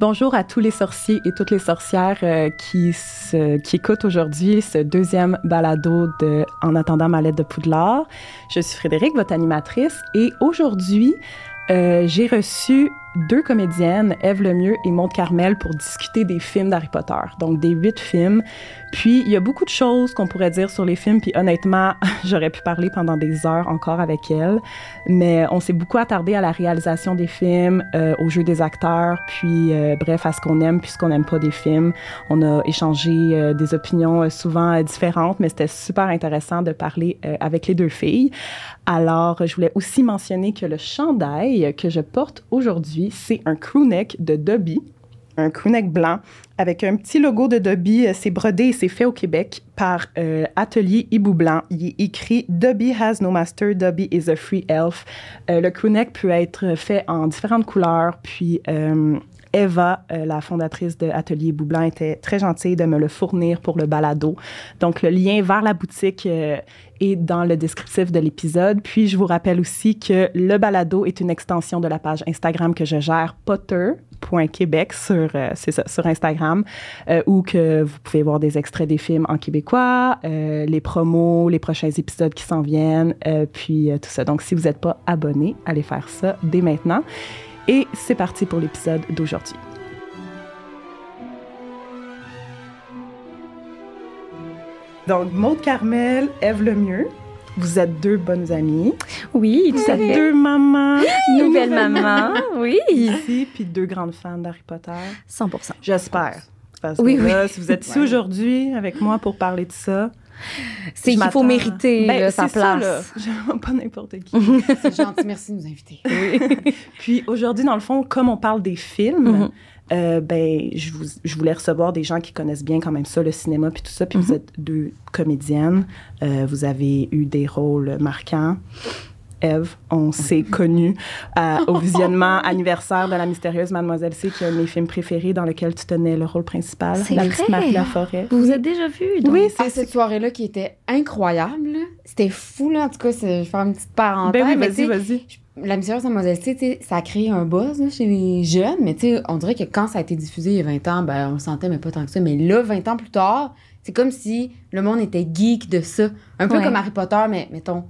Bonjour à tous les sorciers et toutes les sorcières euh, qui, écoutent aujourd'hui ce deuxième balado de En attendant ma lettre de Poudlard. Je suis Frédéric, votre animatrice, et aujourd'hui, euh, j'ai reçu deux comédiennes, Eve Lemieux et Maud Carmel, pour discuter des films d'Harry Potter. Donc, des huit films. Puis, il y a beaucoup de choses qu'on pourrait dire sur les films. Puis, honnêtement, j'aurais pu parler pendant des heures encore avec elles. Mais on s'est beaucoup attardé à la réalisation des films, euh, au jeu des acteurs, puis, euh, bref, à ce qu'on aime puis ce qu'on n'aime pas des films. On a échangé euh, des opinions euh, souvent euh, différentes, mais c'était super intéressant de parler avec les deux filles. Alors, je voulais aussi mentionner que le chandail que je porte aujourd'hui, c'est un crewneck de Dobby, un crewneck blanc avec un petit logo de Dobby. Euh, C'est brodé et c'est fait au Québec par euh, Atelier Hibou Blanc. Il est écrit Dobby has no master, Dobby is a free elf. Euh, le crewneck peut être fait en différentes couleurs, puis Eva, euh, la fondatrice de Atelier Boublanc, était très gentille de me le fournir pour le balado. Donc, le lien vers la boutique euh, est dans le descriptif de l'épisode. Puis, je vous rappelle aussi que le balado est une extension de la page Instagram que je gère, potter.québec sur, euh, sur Instagram, euh, où que vous pouvez voir des extraits des films en québécois, les promos, les prochains épisodes qui s'en viennent, puis tout ça. Donc, si vous n'êtes pas abonné, allez faire ça dès maintenant. Et c'est parti pour l'épisode d'aujourd'hui. Donc, Maude Carmel, Eve Lemieux, vous êtes deux bonnes amies. Oui, tout Vous à êtes fait. deux mamans Nouvelle maman, oui. ici, puis deux grandes fans d'Harry Potter. 100% J'espère. Parce que Oui, là, si vous êtes ici Ouais. aujourd'hui avec moi pour parler de ça, C'est qu'il faut mériter Ben, là, sa place. là. Je pas n'importe qui. C'est gentil, merci de nous inviter. Oui. Puis aujourd'hui, dans le fond, comme on parle des films, Mhm. euh, ben, je, vous, je voulais recevoir des gens qui connaissent bien quand même ça, le cinéma, puis tout ça. Puis vous Mhm. êtes deux comédiennes. Euh, vous avez eu des rôles marquants. Eve, on s'est connus euh, au visionnement anniversaire de La mystérieuse Mademoiselle C, qui est un de mes films préférés dans lequel tu tenais le rôle principal, La vrai. petite Marie Laforêt. Vous vous êtes déjà vus? donc? Oui, À c'est cette soirée-là qui était incroyable, c'était fou, là. En tout cas, je vais faire une petite parenthèse. Ben oui, mais vas-y, vas-y. La mystérieuse demoiselle, tu sais, ça a créé un buzz là, chez les jeunes, mais tu sais, on dirait que quand ça a été diffusé il y a 20 ans, ben, on le sentait, mais pas tant que ça. Mais là, 20 ans plus tard, c'est comme si le monde était geek de ça. Un peu Ouais. comme Harry Potter, mais mettons,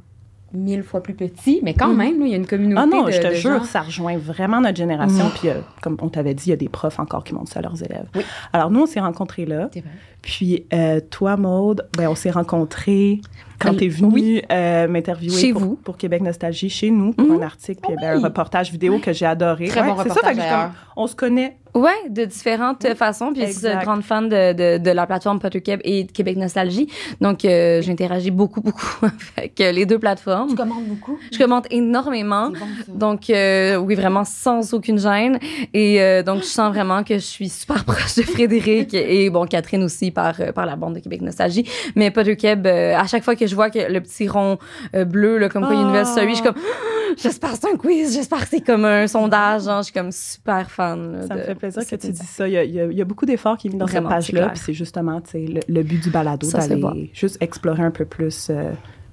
mille fois plus petit. Mais quand Mm. même, il y a une communauté Ah non, de, je te jure, gens. ça rejoint vraiment notre génération. Mm. Puis, euh, comme on t'avait dit, il y a des profs encore qui montrent ça à leurs élèves. Oui. Alors, nous, on s'est rencontrés là. C'est vrai. Puis, euh, toi, Maude, ben, on s'est rencontrés quand tu es venue oui. euh, m'interviewer Chez pour, vous. pour Québec Nostalgie, chez nous, pour Mhm. un article, puis Ah ben, un reportage vidéo que j'ai adoré. Très bon c'est ça, reportage, fait que je suis comme, d'ailleurs. on se connaît. Ouais, de différentes façons. Puis je suis grande fan de, de, de la plateforme PotterCab et de Québec Nostalgie. Donc, euh, j'interagis beaucoup, beaucoup avec euh, les deux plateformes. Tu commandes beaucoup? Je commente énormément. Bon, ça. Donc, euh, oui, vraiment sans aucune gêne. Et euh, donc, je sens vraiment que je suis super proche de Frédéric et, bon, Catherine aussi par, par la bande de Québec Nostalgie. Mais Potter euh, à chaque fois que je vois que le petit rond euh, bleu, là, comme quoi il y a une nouvelle story, je suis comme, Ah, j'espère que c'est un quiz, j'espère que c'est comme un sondage. Genre, je suis comme super fan. là, Ça de- me fait plaisir que tu dis ça. Il y a, il y a- il y a beaucoup d'efforts qui est mis dans Vraiment, cette page-là. c'est justement le, le but du balado, d'aller juste explorer un peu plus euh,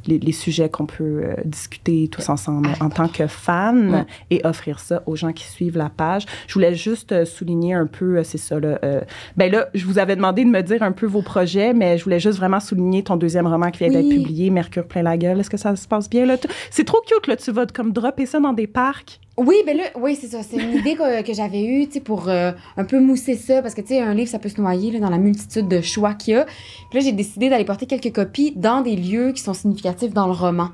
les, les sujets qu'on peut euh, discuter tous ensemble en tant que fans et offrir ça aux gens qui suivent la page. Je voulais juste euh, souligner un peu, euh, c'est ça, là. euh, ben là, je vous avais demandé de me dire un peu vos projets, mais je voulais juste vraiment souligner ton deuxième roman qui vient d'être publié, Mercure plein la gueule. Est-ce que ça se passe bien, là? C'est trop cute, là. Tu vas comme dropper ça dans des parcs. Oui, ben là, oui, c'est ça. C'est une idée que, que j'avais eue, tu sais, pour euh, un peu mousser ça, parce que, tu sais, un livre, ça peut se noyer là, dans la multitude de choix qu'il y a. Puis là, j'ai décidé d'aller porter quelques copies dans des lieux qui sont significatifs dans le roman.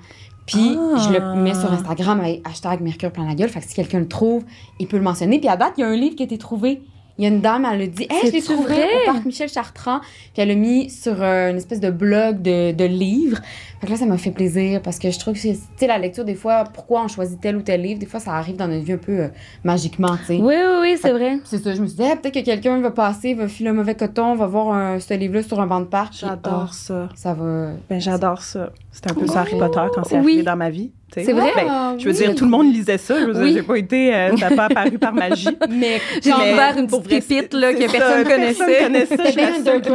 Puis, Ah. je le mets sur Instagram avec hashtag Mercure plein la gueule. Fait que si quelqu'un le trouve, il peut le mentionner. Puis à date, il y a un livre qui a été trouvé. Il y a une dame, elle a dit Hey, je l'ai trouvé vrai? au parc Michel Chartrand. Puis elle l'a mis sur euh, une espèce de blog de, de livres. Fait que là, ça m'a fait plaisir parce que je trouve que, c'est- tu sais, la lecture, des fois, pourquoi on choisit tel ou tel livre, des fois, ça arrive dans notre vie un peu euh, magiquement, tu sais. Oui, oui, oui, c'est vrai. C'est ça, je me suis dit, Ah, peut-être que quelqu'un va passer, va filer un mauvais coton, va voir un- ce livre-là sur un banc de parc. J'adore ah, ça. ça va. Ben, j'adore ça. C'était un peu ça Harry Potter quand c'est Oui. arrivé dans ma vie. C'est vrai? Ben, Ah, je veux oui. dire, tout le monde lisait ça. Je veux dire, Oui. j'ai pas été, euh, ça n'a pas apparu par magie. Mais J'ai ouvert une pour petite pépite là, que personne connaissait. connaissait. je.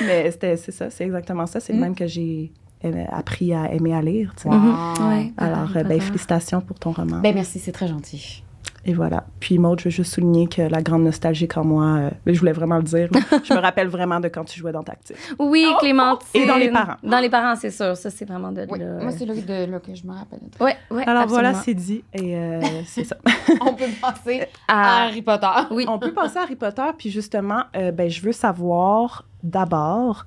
Mais c'était, c'est ça, c'est exactement ça. C'est le Mm. même que j'ai euh, appris à aimer à lire. Mhm. Ouais. Alors, euh, ben, félicitations pour ton roman. Ben merci, c'est très gentil. Et voilà. Puis Maud, je veux juste souligner que la grande nostalgique en moi, euh, mais je voulais vraiment le dire, je me rappelle vraiment de quand tu jouais dans Tactile. Oui, Clémentine. Et dans les parents. Dans les parents, c'est sûr. Ça, c'est vraiment de Oui, là. moi, c'est là, de, là que je me rappelle. Ouais, ouais. Alors voilà, c'est dit. Et euh, c'est ça. On peut passer à Harry Potter. oui. On peut passer à Harry Potter, puis justement, euh, ben, je veux savoir d'abord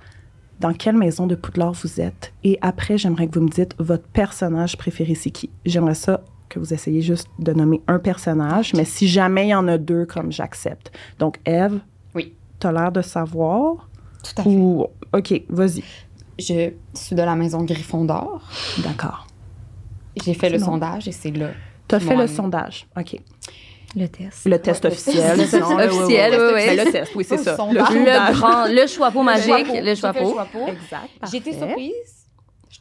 dans quelle maison de Poudlard vous êtes? Et après, j'aimerais que vous me dites votre personnage préféré, c'est qui? J'aimerais ça que vous essayiez juste de nommer un personnage, mais si jamais il y en a deux, comme j'accepte. Donc, Eve, Oui. t'as l'air de savoir? Tout à fait. Ou... OK, vas-y. Je suis de la maison Gryffondor. D'accord. J'ai fait le bon. sondage et c'est là. T'as Ils fait le amené. sondage. OK. Le test. Le test Ouais, le officiel. test officiel, ouais, ouais. Ben, le test, oui, c'est Le ça. sondage. Le sondage. grand, le choix magique, le choix le. Exact. J'ai été surprise.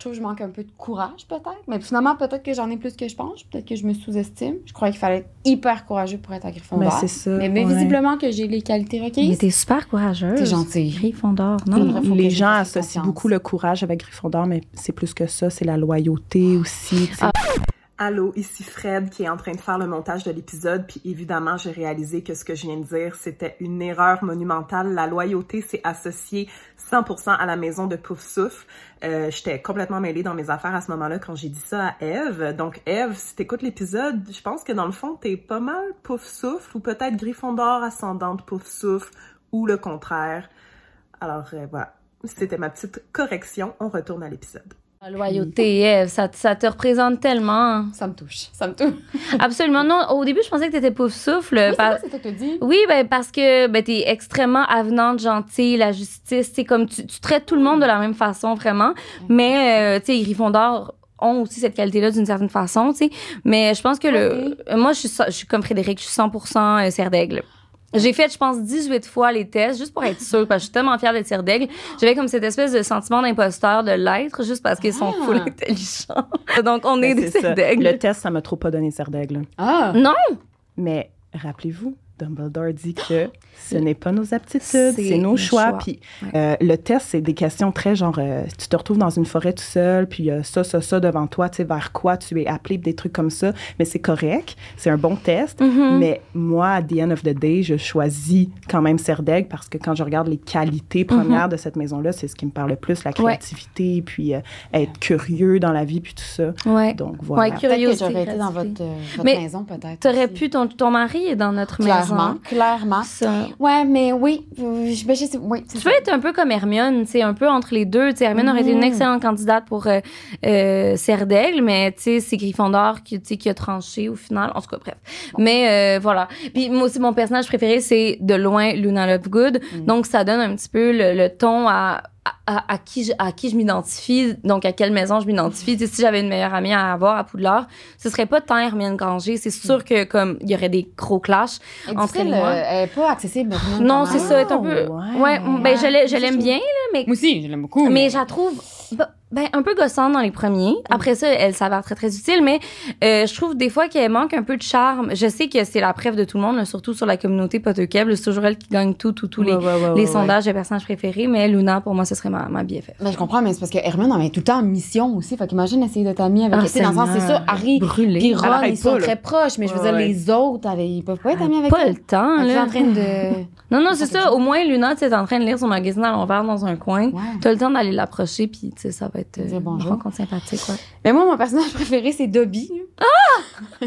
Je trouve que je manque un peu de courage, peut-être. Mais finalement, peut-être que j'en ai plus que je pense. Peut-être que je me sous-estime. Je croyais qu'il fallait être hyper courageux pour être à Mais Gryffondor. c'est ça. mais, mais ouais. visiblement que j'ai les qualités Mais requises. t'es super courageuse. T'es gentille. Gryffondor, non? vrai, les gens associent confiance. beaucoup le courage avec Gryffondor, mais c'est plus que ça, c'est la loyauté aussi. Allô, ici Fred qui est en train de faire le montage de l'épisode, puis évidemment, j'ai réalisé que ce que je viens de dire, c'était une erreur monumentale. La loyauté, c'est associé 100% à la maison de Pouf Souffle. Euh, J'étais complètement mêlée dans mes affaires à ce moment-là quand j'ai dit ça à Eve. Donc, Eve, si t'écoutes l'épisode, je pense que dans le fond, t'es pas mal Pouf Souffle, ou peut-être Gryffondor ascendante Pouf Souffle, ou le contraire. Alors, euh, voilà. C'était ma petite correction. On retourne à l'épisode. La loyauté, Eve, ça, ça te représente tellement. Ça me touche. Ça me touche. Absolument. Non, au début, je pensais que t'étais pouf souffle. Oui, c'est par- c'est ça que tu dis? Oui, ben parce que ben, t'es extrêmement avenante, gentille, la justice, c'est comme tu, tu traites tout le monde de la même façon, vraiment. Mais, euh, tu sais, Gryffondor ont aussi cette qualité-là d'une certaine façon, tu sais. Mais je pense que le... Moi, je suis, so- je suis comme Frédéric, je suis 100% serre d'aigle. J'ai fait, je pense, 18 fois les tests, juste pour être sûre, parce que je suis tellement fière d'être serre d'aigle. J'avais comme cette espèce de sentiment d'imposteur de l'être, juste parce qu'ils sont Ah. full intelligents. Donc, on est Ben, des c'est ça. serres d'aigle. Le test, ça m'a trop pas donné serre d'aigle. Ah! Non! Mais rappelez-vous, Dumbledore dit que ce n'est pas nos aptitudes, C'est nos choix. choix. Puis Ouais. euh, le test, c'est des questions très genre, euh, tu te retrouves dans une forêt tout seul, puis il y a ça, ça, ça devant toi, tu sais, vers quoi tu es appelé, des trucs comme ça. Mais c'est correct, c'est un bon test. Mhm. Mais moi, à the end of the day, je choisis quand même Serdeg parce que quand je regarde les qualités premières de cette maison-là, c'est ce qui me parle le plus, la. Ouais. créativité, puis euh, être curieux dans la vie, puis tout ça. Ouais. Donc voilà. Ouais, curiosité, j'aurais été dans votre, euh, votre Mais maison, peut-être. T'aurais pu, ton, ton mari est dans notre Clairement, maison. Clairement. Ça. Ouais, mais oui. je, ben, je sais, oui Tu ça. peux être un peu comme Hermione, tu sais, un peu entre les deux. Tu sais, Hermione aurait été une Mhm. excellente candidate pour euh, euh, Serre d'Aigle, mais tu sais, c'est Gryffondor qui, tu sais, qui a tranché au final. En tout cas, bref. Mais euh, voilà. Puis moi aussi, mon personnage préféré, c'est de loin Luna Lovegood. Mhm. Donc, ça donne un petit peu le, le ton à, à, à qui je, à qui je m'identifie, donc à quelle maison je m'identifie. Tu sais, si j'avais une meilleure amie à avoir à Poudlard, ce serait pas tant Hermione Granger. C'est sûr que comme il y aurait des gros clashs. Elle est entre elle moi. euh, Elle est pas accessible. Non, c'est ça, être un peu. ouais. Ouais, ben je l'aime bien, là, mais Moi aussi, je l'aime beaucoup. mais je la trouve ben, un peu gossante dans les premiers. Après ça, elle s'avère très, très utile, mais euh, je trouve des fois qu'elle manque un peu de charme. Je sais que c'est la preuve de tout le monde, là, surtout sur la communauté Potokeb. là, C'est toujours elle qui gagne tout, tout, tous les, Ouais, ouais, ouais, les ouais, sondages de personnages préférés. Mais Luna, pour moi, ce serait ma, ma BFF. Mais je comprends, mais c'est parce que Hermione en est tout le temps en mission aussi. Fait qu'imagine essayer d'être amie avec Ah, sais, dans le sens, c'est ça, Harry et Elle Ron, ils sont pas, là. très proches, mais je veux Ouais, dire, les autres, ils peuvent pas être amis avec Pas elle. le temps, Elle là. en train de. Non, non, c'est Ça Au moins, Luna, tu es en train de lire son magazine à l'envers dans un coin. Ouais. T'as le temps d'aller l'approcher, puis tu sais, ça va être euh, Dire une bonjour. rencontre sympathique, ouais. Mais moi, mon personnage préféré, c'est Dobby. Ah!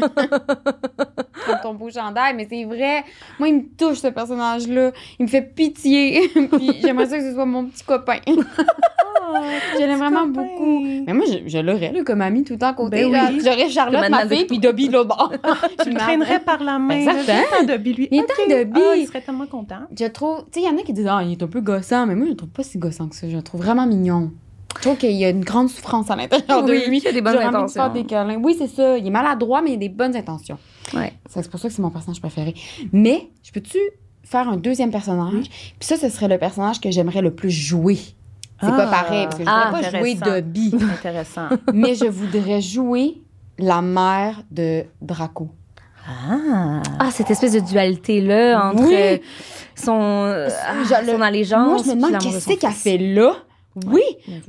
Comme ton beau chandail, mais c'est vrai. Moi, il me touche, ce personnage-là. Il me fait pitié. Puis j'aimerais ça que ce soit mon petit copain. je l'aime vraiment beaucoup. Mais moi, je, je l'aurais, là, comme ami tout le temps à côté. Ben oui. J'aurais Charlotte, ma fille, puis Dobby, l'autre bord. Tu le traînerais par la main. Exactement. là. Viens-t'en, Dobby, lui. Viens-t'en, Ok. Dobby. Ah, il serait tellement content. Je trouve... Tu sais, il y en a qui disent « Ah, il est un peu gossant. » Mais moi, je le trouve pas si gossant que ça. Je le trouve vraiment mignon. Je trouve qu'il y a une grande souffrance à l'intérieur de Oui, lui. il a des bonnes envie de intentions. faire des câlins. Oui, c'est ça. Il est maladroit, mais il a des bonnes intentions. Ouais. C'est pour ça que c'est mon personnage préféré. Mais, je peux-tu faire un deuxième personnage? Puis ça, ce serait le personnage que j'aimerais le plus jouer. C'est pas Ah. pareil, parce que je Ah, voudrais pas jouer. Dobby. Intéressant. mais je voudrais jouer la mère de Draco. Ah. Ah, cette espèce de dualité-là entre Oui. son, euh, ah, Je- son allégeance. Moi, je me demande de qu'est-ce son qu'elle fait là. Oui.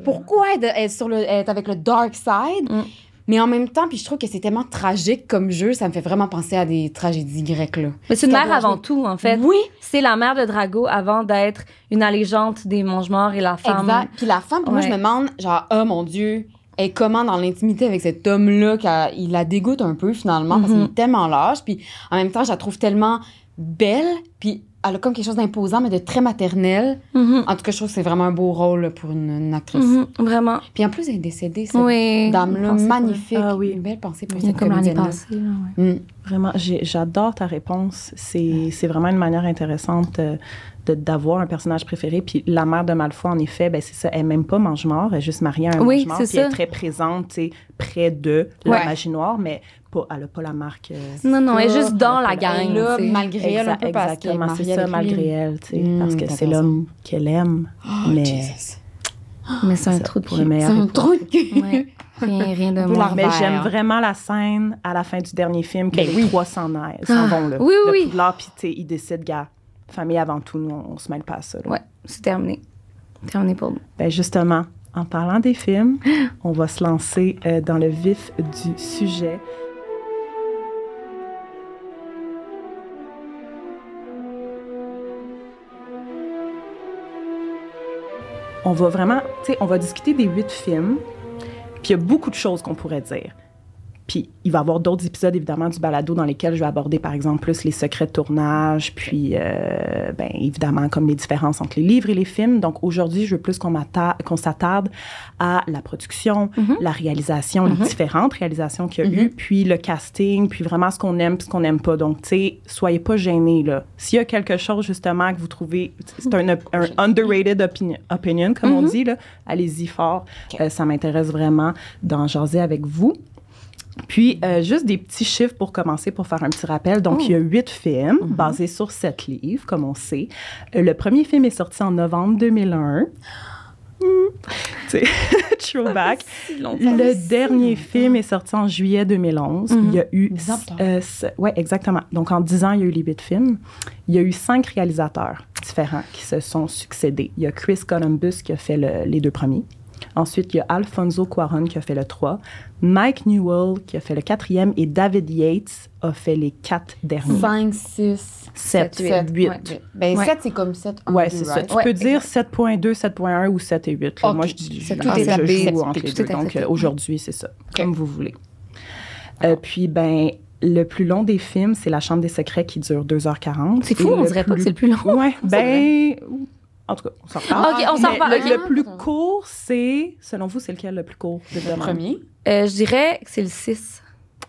Pourquoi être, être sur le, être avec le dark side? Mm. Mais en même temps, puis je trouve que c'est tellement tragique comme jeu, ça me fait vraiment penser à des tragédies grecques, là. Mais c'est une mère avant tout, en fait. Oui, C'est la mère de Drago avant d'être une allégeante des mange-morts et la femme. exact. Puis la femme, moi, je me demande, genre, oh mon Dieu, elle est comment dans l'intimité avec cet homme-là, qu'il la dégoûte un peu, finalement, parce qu'il est tellement lâche. Puis en même temps, je la trouve tellement belle, puis elle a comme quelque chose d'imposant, mais de très maternel. Mhm. En tout cas, je trouve que c'est vraiment un beau rôle pour une, une actrice. Mhm. Vraiment. Puis en plus, elle est décédée, cette Oui. dame-là, pour- magnifique. Ah oui. Une belle pensée pour cette comme l'année passée. là, ouais. Mm. Vraiment, j'adore ta réponse. C'est vraiment une manière intéressante euh, de- d'avoir un personnage préféré. Puis la mère de Malfoy, en effet, ben c'est ça, elle même pas mange-mort, elle est juste mariée à un Oui, mange-mort. c'est Puis elle est ça. très présente, tu sais, près de la Ouais. magie noire, mais pas, elle a pas la marque. euh, Non, non, elle est juste dans la Elle gang. est là, malgré elle, un peu Exa- parce qu'elle est Exactement, c'est ça, malgré elle, tu sais, Mm, parce que c'est l'homme qu'elle aime. Oh, mais Jesus. Mais c'est un trou de pour le cul. meilleur C'est un trou de cul. Rien, rien de moins. Mais j'aime vraiment la scène à la fin du dernier film que les oui. trois s'en Ah, vont là. oui, oui. Poudlard, puis tu sais, ils décident, gars, famille avant tout, nous, on, se mêle pas à ça. là. Ouais, c'est terminé. Terminé pour nous. Ben justement, en parlant des films, on va se lancer euh, dans le vif du sujet. On va vraiment, tu sais, on va discuter des huit films, puis il y a beaucoup de choses qu'on pourrait dire. Puis il va y avoir d'autres épisodes, évidemment, du balado dans lesquels je vais aborder, par exemple, plus les secrets de tournage, puis, euh, ben, évidemment, comme les différences entre les livres et les films. Donc aujourd'hui, je veux plus qu'on s'attarde à la production, Mhm. la réalisation, les différentes réalisations qu'il y a Mhm. eu, puis le casting, puis vraiment ce qu'on aime, puis ce qu'on n'aime pas. Donc, tu sais, soyez pas gênés, là. S'il y a quelque chose, justement, que vous trouvez, c'est un, underrated opinion, opinion comme on dit, là, allez-y fort. Euh, ça m'intéresse vraiment d'en jaser avec vous. Puis, euh, juste des petits chiffres pour commencer, pour faire un petit rappel. Donc, Oh. il y a huit films basés sur sept livres, comme on sait. Euh, le premier film est sorti en novembre 2001. Hmm. Tu sais, throwback. Le dernier film est sorti en juillet 2011. Il y a eu... Euh, ouais, exactement. Donc, en dix ans, il y a eu les huit films. Il y a eu cinq réalisateurs différents qui se sont succédés. Il y a Chris Columbus qui a fait le- les deux premiers. Ensuite, il y a Alfonso Cuaron qui a fait le 3, Mike Newell qui a fait le quatrième et David Yates a fait les quatre derniers. 5, 6, 7, 7, 8. ouais. Ben, Ouais. 7, c'est comme 7, 1, Ouais, 2, c'est ça. right? Tu Ouais, peux dire 7.2, 7.1 ou 7 et 8. là. Ok. Moi, je dis je- tout est je joue entre les deux. Donc, euh, aujourd'hui, c'est ça. Comme vous voulez. Euh, puis, ben, le plus long des films, c'est La Chambre des secrets qui dure 2h40. C'est fou, on dirait pas que c'est le plus long. Ouais, ben. En tout cas, on s'en reparle. Ok, on s'en reparle, le plus court, c'est. Selon vous, c'est lequel le plus court? Le premier? Euh, je dirais que c'est le 6.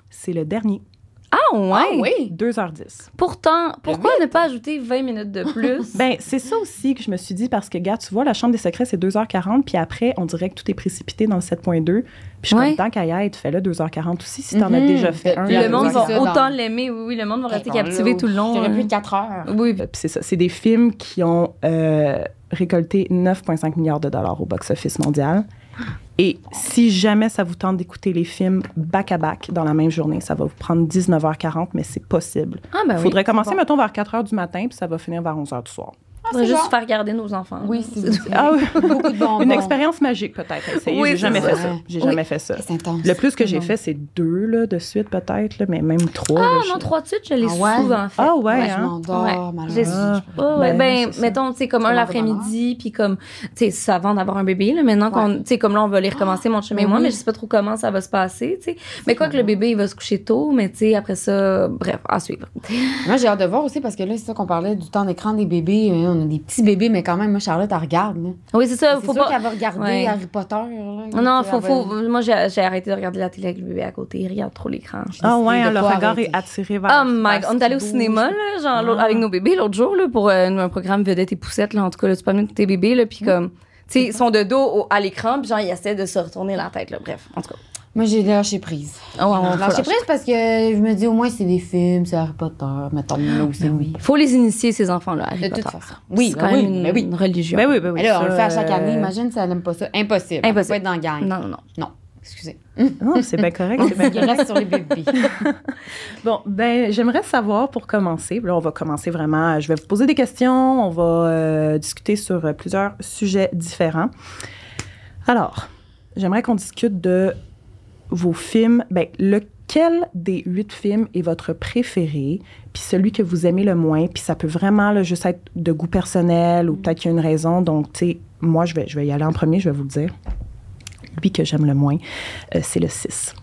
C'est le dernier. Ah ouais? Ah oui! 2h10. Pourtant, pourquoi ne pas ajouter 20 minutes de plus? Ben, c'est ça aussi que je me suis dit parce que, gars, tu vois, la Chambre des secrets, c'est 2h40, puis après, on dirait que tout est précipité dans le 7.2. Puis je suis Ouais. comme, tant qu'à y être, fais-le 2h40 aussi si t'en as Mhm. déjà fait un. Puis le monde va ça, autant l'aimer, oui, oui, le monde va rester captivé tout le long. J'aurais hein. plus 4 heures. Oui, Euh, Puis c'est ça. C'est des films qui ont euh, récolté 9,5 milliards de dollars au box-office mondial. Et si jamais ça vous tente d'écouter les films back-à-back dans la même journée, ça va vous prendre 19h40, mais c'est possible. ah ben Il oui. faudrait commencer, bon. mettons, vers 4h du matin, puis ça va finir vers 11h du soir. Ah, faudrait c'est juste genre- faire garder nos enfants. Oui, c'est Ah oui. beaucoup de bonbons. Une expérience magique, peut-être. Oui, J'ai c'est jamais ça. fait ça. J'ai Oui. jamais fait ça. C'est intense. Le plus que j'ai fait, c'est deux là, de suite, peut-être, là, mais même trois. Ah là, non, je- trois de suite, je l'ai Ah ouais? souvent fait. Ah ouais, je hein? m'endors, Ouais. Ouais, ouais, Ben, ben, mettons, tu sais, comme un l'après-midi, puis comme, tu sais, c'est avant d'avoir un bébé, là, maintenant qu'on, tu sais, comme là, on va les recommencer, mon chum et ben moi, oui. mais je sais pas trop comment ça va se passer, tu sais. Mais quoi que le bébé, il va se coucher tôt, mais tu sais, après ça, bref, à suivre. Moi, j'ai hâte de voir aussi parce que là, c'est ça qu'on parlait du temps d'écran des bébés. On a des petits bébés, mais quand même, moi, Charlotte, elle regarde. là. Oui, c'est ça, C'est faut sûr pas. qu'elle va regarder Ouais. Harry Potter. Là, Non, faut, va- faut, moi, j'ai j'ai arrêté de regarder la télé avec le bébé à côté. Il regarde trop l'écran. Ah ouais, de hein, le regard arrêter. est attiré vers. Oh my god, on est allé au cinéma, là, genre, Ah. avec nos bébés l'autre jour, là, pour euh, un programme Vedette et Poussette, là, en tout cas, là, tu peux amener tes bébés, là, puis comme, tu sais, ils sont de dos au- à l'écran, puis genre, ils essaient de se retourner la tête, là, bref, en tout cas. Moi, j'ai lâché prise. Ah ouais, lâché lâcher. prise parce que je me dis, au moins, c'est des films, c'est Harry Potter. Mettons, là où c'est Ben oui. Faut les initier, ces enfants-là, Harry De Potter. toute façon. Oui, c'est ben quand oui, même une, ben oui. une religion. Ben oui, ben oui. Mais là, on le fait à chaque année. euh, Imagine si elle n'aime pas ça. Impossible. Elle peut Impossible. pas être dans la gang. Non, non, non. Non. Excusez. Non, c'est bien correct. c'est bien Il reste sur les bébés. Bon, ben, j'aimerais savoir pour commencer. Là, on va commencer vraiment. Je vais vous poser des questions. On va euh, discuter sur euh, plusieurs sujets différents. Alors, j'aimerais qu'on discute de vos films, ben, lequel des huit films est votre préféré, puis celui que vous aimez le moins, puis ça peut vraiment là, juste être de goût personnel ou peut-être qu'il y a une raison. Donc, tu sais, moi, je vais, je vais y aller en premier, je vais vous le dire. Lui que j'aime le moins, euh, c'est le 6.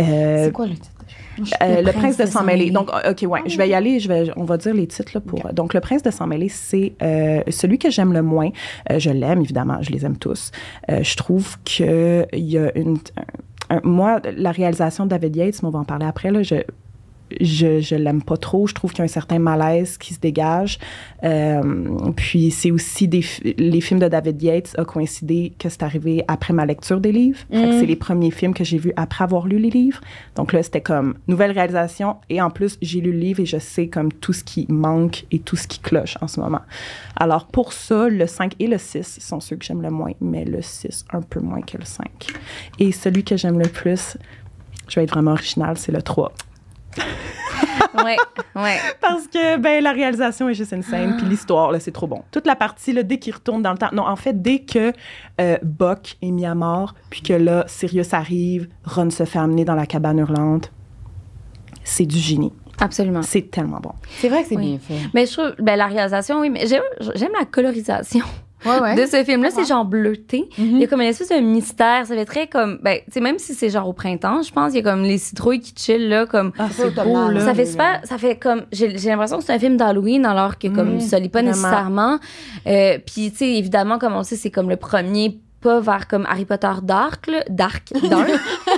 Euh, C'est quoi le titre? Euh, le, prince de s'en mêler. Donc, OK, ouais, je vais y aller. Je vais, on va dire les titres là, pour. Donc, le prince de s'en mêler, c'est euh, celui que j'aime le moins. Euh, je l'aime évidemment, je les aime tous. Euh, je trouve que il y a une. un- un- moi, la réalisation de David Yates, mais on va en parler après. Là, je, je, je l'aime pas trop. Je trouve qu'il y a un certain malaise qui se dégage. Euh, puis c'est aussi des les films de David Yates a coïncidé que c'est arrivé après ma lecture des livres. Que c'est les premiers films que j'ai vus après avoir lu les livres. Donc là, c'était comme nouvelle réalisation et en plus j'ai lu le livre et je sais comme tout ce qui manque et tout ce qui cloche en ce moment. Alors pour ça, le 5 et le 6 sont ceux que j'aime le moins, mais le 6 un peu moins que le 5. Et celui que j'aime le plus, je vais être vraiment original, c'est le 3. ouais, ouais. Parce que ben, la réalisation est juste insane, puis l'histoire, là, c'est trop bon. Toute la partie, là, dès qu'il retourne dans le temps. Non, en fait, dès que euh, Buck est mis à mort, puis que là, Sirius arrive, Ron se fait amener dans la cabane hurlante, c'est du génie. Absolument. C'est tellement bon. C'est vrai que c'est Oui. bien fait. Mais je trouve, ben, la réalisation, oui, mais j'aime, j'aime la colorisation Ouais, ouais. de ce film-là. C'est genre bleuté. Mhm. Il y a comme une espèce de mystère. Ça fait très comme, ben, tu sais, même si c'est genre au printemps, je pense, il y a comme les citrouilles qui chillent, là, comme. Ah, c'est beau, là. Ça fait super, ça fait comme, j'ai j'ai l'impression que c'est un film d'Halloween alors que comme Mhm, ça l'est pas vraiment. nécessairement. Euh, Puis tu sais évidemment comme on sait c'est comme le premier pas vers comme Harry Potter Dark, là, Dark, Dark.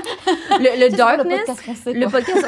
le, le darkness, le podcast,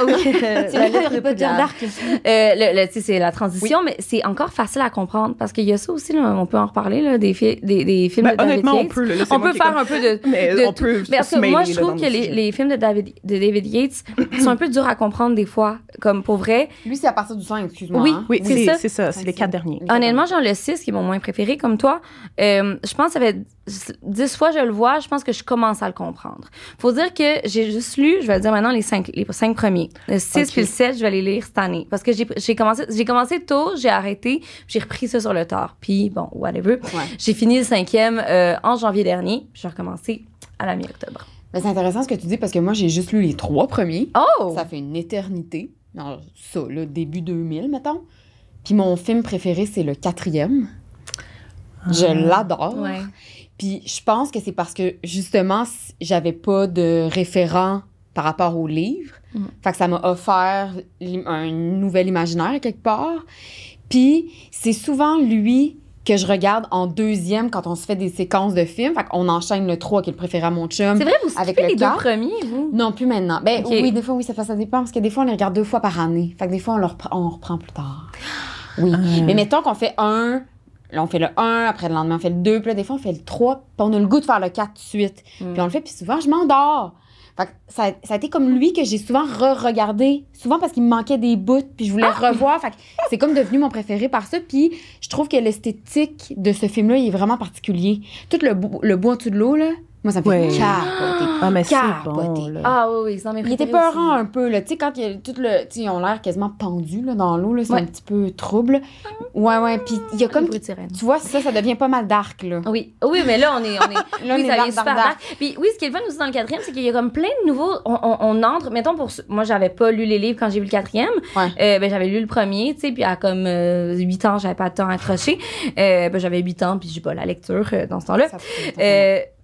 de Poudlard. Dark. Euh, le, le- tu sais, c'est la transition, mais c'est encore facile à comprendre parce qu'il y a ça aussi, là, on peut en reparler, là, des, fi- des, des films Ben, de David honnêtement, on Yates. peut. là, c'est On peut faire comme- un peu de. Mais de on peut Mais parce se que moi, je trouve que le les, les films de David, de David Yates sont un peu durs à comprendre des fois. Comme pour vrai, Lui, c'est à partir du 5, excuse-moi. Oui, hein. Oui, c'est c'est ça. c'est ça. C'est les quatre derniers. Honnêtement, genre le 6, qui est mon moins préféré, comme toi, euh, je pense que ça fait 10 fois je le vois, je pense que je commence à le comprendre. Faut dire que j'ai juste lu, je vais le dire maintenant, les 5 les cinq premiers. Le 6 Ok. puis le 7, je vais les lire cette année. Parce que j'ai commencé, j'ai commencé tôt, j'ai arrêté, puis j'ai repris ça sur le tard. Puis bon, whatever. Ouais. J'ai fini le cinquième euh, en janvier dernier, puis j'ai recommencé à la mi-octobre. C'est intéressant ce que tu dis parce que moi, j'ai juste lu les trois premiers. Oh! Ça fait une éternité. Alors, ça, là, début 2000, mettons. Puis mon film préféré, c'est le quatrième. Je l'adore. Ouais. Puis je pense que c'est parce que, justement, j'avais pas de référent par rapport au livre. Mm. Fait que ça m'a offert un nouvel imaginaire, quelque part. Puis c'est souvent lui que je regarde en deuxième quand on se fait des séquences de films. Fait qu'on enchaîne le 3 qui est le préféré à mon chum. C'est vrai, vous Avec le les deux premiers, vous? Non, plus maintenant. Ben oui, des fois, oui, ça, dépend parce que des fois, on les regarde deux fois par année. Fait que des fois, on, le reprend, on reprend plus tard. Oui. Ah. Mais mettons qu'on fait un, là, on fait le 1, après le lendemain, on fait le 2, puis là, des fois, on fait le 3, puis on a le goût de faire le 4 tout de suite. Mm. Puis on le fait, puis souvent, je m'endors. Fait que ça, ça a été comme lui que j'ai souvent re-regardé, souvent parce qu'il me manquait des bouts, puis je voulais Ah! revoir. Fait que c'est comme devenu mon préféré par ça. Puis je trouve que l'esthétique de ce film-là, il est vraiment particulier. Tout le, le bois en dessous de l'eau, là, moi, ça me fait Ouais. capoter. Ah, mais c'est Capoté. bon, là. Ah oui, oui, c'est dans mes Il était peurant un peu, là. Tu sais, quand il y a tout le. Tu sais, ils ont l'air quasiment pendus, là, dans l'eau, là. C'est Ouais. un petit peu trouble. Ouais, ouais. Puis il y a Comme comme. Tu vois, ça, ça devient pas mal dark, là. Oui, oui, mais là, on est. On est Là, on oui, est ça dark, vient super dark, dark. Puis oui, ce qui est le fun aussi dans le quatrième, c'est qu'il y a comme plein de nouveaux. On, on, on entre, mettons pour. ce- Moi, j'avais pas lu les livres quand j'ai vu le quatrième. Ouais. Euh, ben, j'avais lu le premier, tu sais, puis à comme euh, 8 ans, j'avais pas de temps accroché. Euh, ben, j'avais 8 ans, puis j'ai pas la lecture euh, dans ce temps-là.